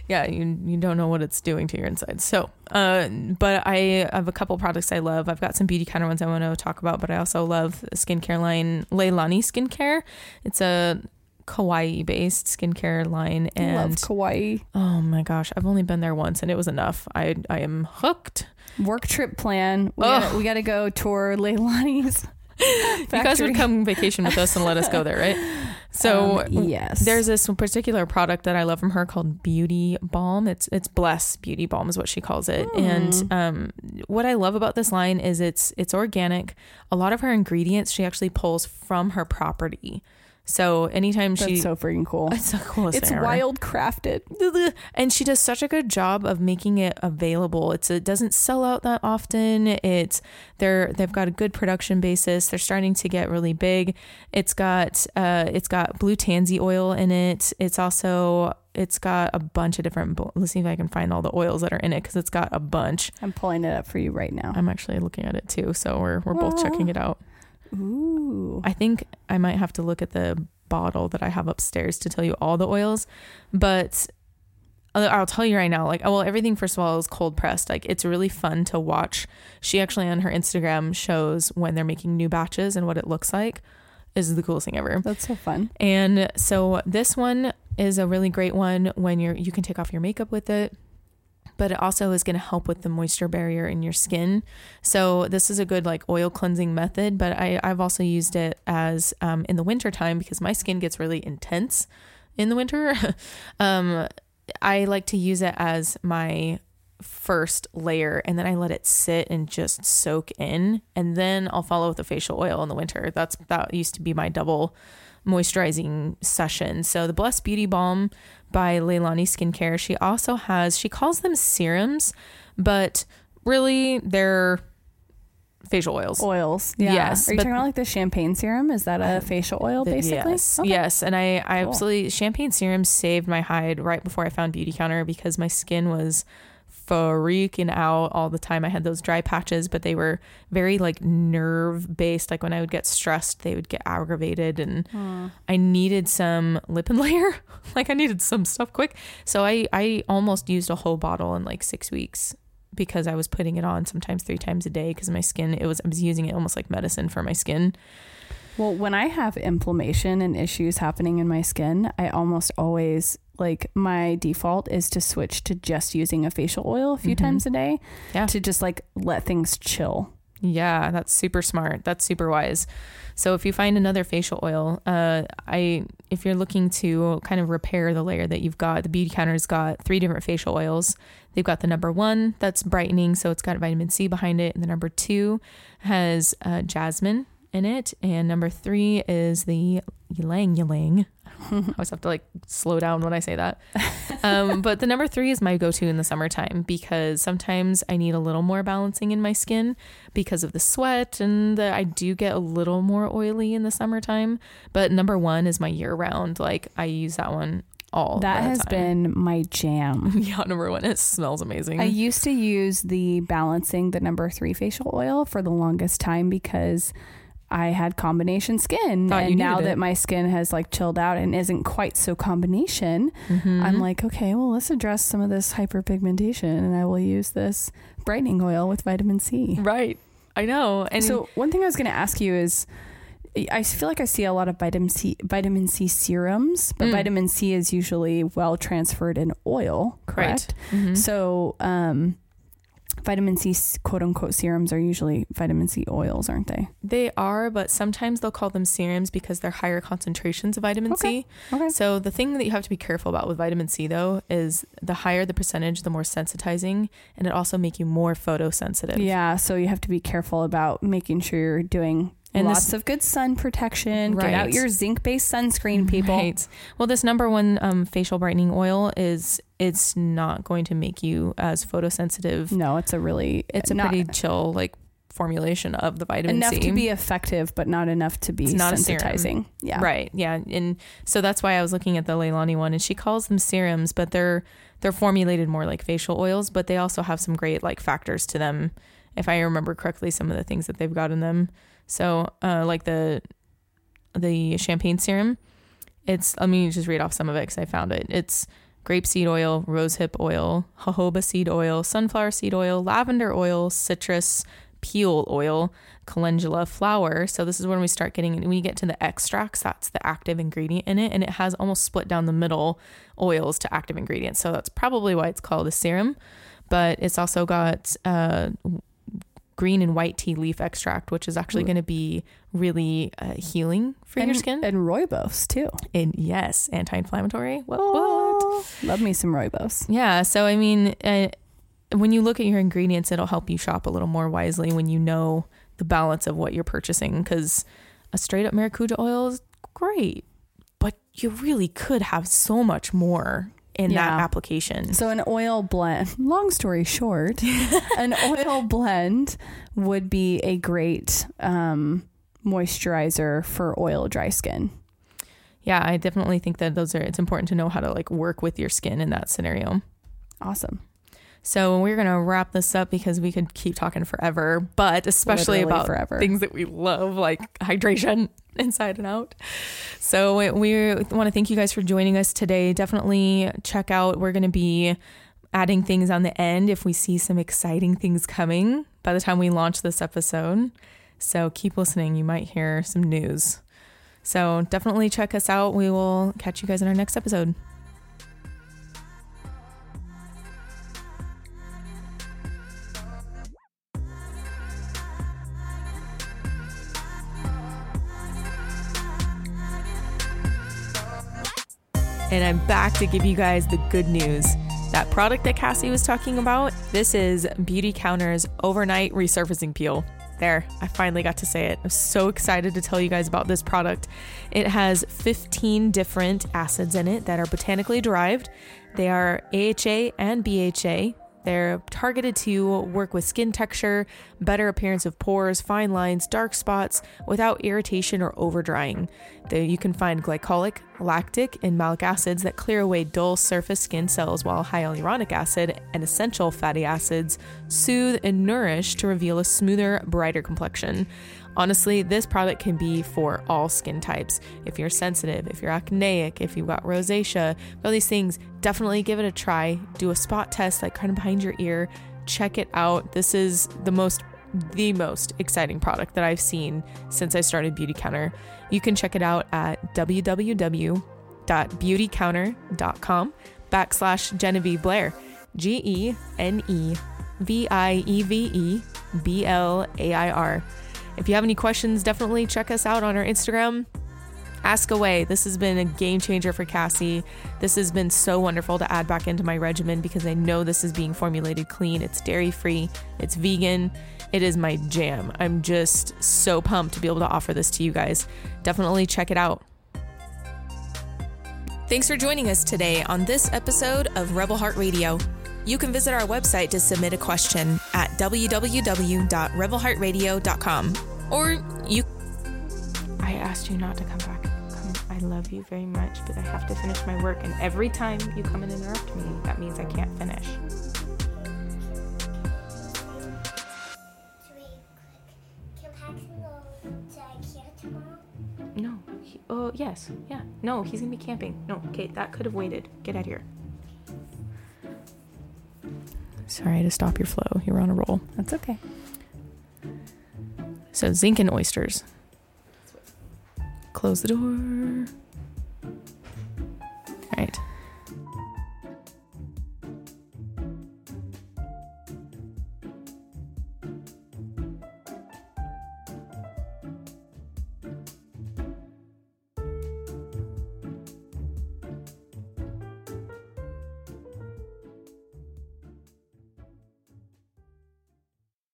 Speaker 3: Yeah, you you don't know what it's doing to your insides. So, uh, but I have a couple products I love. I've got some Beautycounter ones I want to talk about, but I also love the skincare line Leahlani Skincare. It's a Kauai based skincare line,
Speaker 1: I love
Speaker 3: and
Speaker 1: Kauai.
Speaker 3: oh my gosh, I've only been there once, and it was enough. I I am hooked.
Speaker 1: Work trip plan. We,
Speaker 3: Ugh.
Speaker 1: gotta, we gotta go tour Leahlani's. <laughs>
Speaker 3: You guys would come vacation with us and let us go there, right? <laughs> So
Speaker 1: Um, yes,
Speaker 3: There's this particular product that I love from her called Beauty Balm. It's it's Bless Beauty Balm is what she calls it.
Speaker 1: Hmm.
Speaker 3: And um, what I love about this line is it's it's organic. A lot of her ingredients she actually pulls from her property. So anytime she
Speaker 1: that's
Speaker 3: she
Speaker 1: so freaking cool.
Speaker 3: it's the coolest
Speaker 1: It's wild crafted. <laughs>
Speaker 3: and she does such a good job of making it available. It's it doesn't sell out that often. It's they're they've got a good production basis. They're starting to get really big. It's got uh it's got blue tansy oil in it. It's also it's got a bunch of different. Let's see if I can find all the oils that are in it because it's got a bunch.
Speaker 1: I'm pulling it up for you right now.
Speaker 3: I'm actually looking at it too, so we're we're both checking it out.
Speaker 1: Ooh.
Speaker 3: I think I might have to look at the bottle that I have upstairs to tell you all the oils, but I'll tell you right now, like, oh, well, everything, first of all, is cold pressed. Like, it's really fun to watch. She actually on her Instagram shows when they're making new batches and what it looks like is the coolest thing ever.
Speaker 1: That's so fun.
Speaker 3: And so this one is a really great one when you're you can take off your makeup with it. But it also is going to help with the moisture barrier in your skin. So this is a good like oil cleansing method. But I, I've also used it as um, in the winter time because my skin gets really intense in the winter. <laughs> um, I like to use it as my first layer and then I let it sit and just soak in and then I'll follow with a facial oil in the winter. That's that used to be my double moisturizing session. So the Blessed Beauty Balm by Leahlani Skincare, she also has she calls them serums, but really they're facial oils.
Speaker 1: Oils. Yeah.
Speaker 3: Yes,
Speaker 1: Are you
Speaker 3: but-
Speaker 1: talking about like the champagne serum? Is that a uh, facial oil basically?
Speaker 3: Yes,
Speaker 1: Okay.
Speaker 3: yes, and I, I
Speaker 1: Cool.
Speaker 3: absolutely champagne serum saved my hide right before I found Beautycounter because my skin was freaking out all the time. I had those dry patches, but they were very like nerve based. Like when I would get stressed, they would get aggravated, and
Speaker 1: Hmm.
Speaker 3: I needed some lip and <laughs> layer. like I needed some stuff quick, so I I almost used a whole bottle in like six weeks because I was putting it on sometimes three times a day because my skin it was I was using it almost like medicine for my skin.
Speaker 1: Well, when I have inflammation and issues happening in my skin, I almost always like my default is to switch to just using a facial oil a few
Speaker 3: Mhm.
Speaker 1: times a day
Speaker 3: Yeah.
Speaker 1: to just like let things chill.
Speaker 3: Yeah, that's super smart. That's super wise. So if you find another facial oil, uh, I if you're looking to kind of repair the layer that you've got, the Beautycounter's got three different facial oils. They've got the number one that's brightening, so it's got vitamin C behind it, and the number two has uh, jasmine in it, and number three is the ylang ylang. <laughs> I always have to like slow down when I say that. Um, <laughs> but the number three is my go to in the summertime because sometimes I need a little more balancing in my skin because of the sweat and the, I do get a little more oily in the summertime. But number one is my year round. Like I use that one all
Speaker 1: that has
Speaker 3: time.
Speaker 1: been my jam. <laughs>
Speaker 3: yeah number one. It smells amazing.
Speaker 1: I used to use the balancing the number three facial oil for the longest time because I had combination skin.
Speaker 3: Thought
Speaker 1: and now
Speaker 3: needed
Speaker 1: that
Speaker 3: it.
Speaker 1: my skin has like chilled out and isn't quite so combination,
Speaker 3: Mhm.
Speaker 1: I'm like, okay, well, let's address some of this hyperpigmentation and I will use this brightening oil with vitamin C.
Speaker 3: right. I know. And
Speaker 1: so, one thing I was going to ask you is I feel like I see a lot of vitamin C vitamin C serums, but
Speaker 3: Mm.
Speaker 1: vitamin C is usually well transferred in oil, correct?
Speaker 3: Mhm.
Speaker 1: So, um, vitamin C quote unquote serums are usually vitamin C oils, aren't they?
Speaker 3: They are, but sometimes they'll call them serums because they're higher concentrations of vitamin
Speaker 1: Okay.
Speaker 3: C.
Speaker 1: Okay.
Speaker 3: So the thing that you have to be careful about with vitamin C though is the higher the percentage, the more sensitizing, and it also make you more photosensitive.
Speaker 1: Yeah, so you have to be careful about making sure you're doing
Speaker 3: And
Speaker 1: lots
Speaker 3: this-
Speaker 1: of good sun protection. Get out your zinc based sunscreen, people.
Speaker 3: Right. Well, this number one um, facial brightening oil is it's not going to make you as photosensitive.
Speaker 1: No, it's a really
Speaker 3: It's a
Speaker 1: not
Speaker 3: pretty chill like formulation of the vitamin
Speaker 1: enough
Speaker 3: C.
Speaker 1: to be effective, but not enough to be
Speaker 3: It's not
Speaker 1: sensitizing. Yeah,
Speaker 3: Right. Yeah. And so that's why I was looking at the Leahlani one and she calls them serums, but they're they're formulated more like facial oils, but they also have some great like factors to them. If I remember correctly, some of the things that they've got in them. So uh like the the champagne serum, it's let me just read off some of it because I found it. It's grapeseed oil, rosehip oil, jojoba seed oil, sunflower seed oil, lavender oil, citrus, peel oil, calendula flower. So this is when we start getting when you get to the extracts, that's the active ingredient in it, and it has almost split down the middle oils to active ingredients. So that's probably why it's called a serum. But it's also got uh, green and white tea leaf extract, which is actually going to be really uh, healing for
Speaker 1: and,
Speaker 3: your skin.
Speaker 1: and rooibos too.
Speaker 3: And yes, anti-inflammatory. What? what?
Speaker 1: Oh, love me some rooibos.
Speaker 3: Yeah. So, I mean, uh, when you look at your ingredients, it'll help you shop a little more wisely when you know the balance of what you're purchasing. Because a straight up Maracuja oil is great, but you really could have so much more in that application.
Speaker 1: So an oil blend. Long story short, <laughs> an oil blend would be a great um, moisturizer for oil dry skin.
Speaker 3: Yeah, I definitely think that those are. It's important to know how to like work with your skin in that scenario.
Speaker 1: Awesome.
Speaker 3: So we're gonna wrap this up because we could keep talking forever, but especially
Speaker 1: Literally
Speaker 3: about
Speaker 1: forever.
Speaker 3: things that we love, like hydration <laughs> inside and out. So we, we want to thank you guys for joining us today. Definitely check out. We're gonna be adding things on the end if we see some exciting things coming by the time we launch this episode. So keep listening. You might hear some news. So definitely check us out. We will catch you guys in our next episode. And I'm back to give you guys the good news. That product that Cassie was talking about, this is Beautycounter's Overnight Resurfacing Peel. There, I finally got to say it. I'm so excited to tell you guys about this product. It has 15 different acids in it that are botanically derived. They are AHA and BHA. They're targeted to work with skin texture, better appearance of pores, fine lines, dark spots without irritation or over drying. You can find glycolic, lactic, and malic acids that clear away dull surface skin cells, while hyaluronic acid and essential fatty acids soothe and nourish to reveal a smoother, brighter complexion. Honestly, this product can be for all skin types. If you're sensitive, if you're acneic, if you've got rosacea, all these things, definitely give it a try. Do a spot test, like kind of behind your ear. Check it out. This is the most the most exciting product that I've seen since I started Beautycounter. You can check it out at www.beautycounter.com backslash Genevieve Blair. G E N E V I E V E B L A I R. If you have any questions, definitely check us out on our Instagram. Ask away. This has been a game changer for Cassie. This has been so wonderful to add back into my regimen because I know this is being formulated clean. It's dairy free, it's vegan. It is my jam. I'm just so pumped to be able to offer this to you guys. Definitely check it out. Thanks for joining us today on this episode of Rebel Heart Radio. You can visit our website to submit a question at www.rebelheartradio.com or you
Speaker 2: I asked you not to come back. I love you very much, but I have to finish my work. And every time you come and interrupt me, that means I can't finish. No. He, oh, yes. Yeah. No, he's going to be camping. No, okay, that could have waited. Get out of here.
Speaker 3: Sorry to stop your flow. You're on a roll.
Speaker 1: That's okay.
Speaker 3: So, zinc and oysters. Close the door. All right.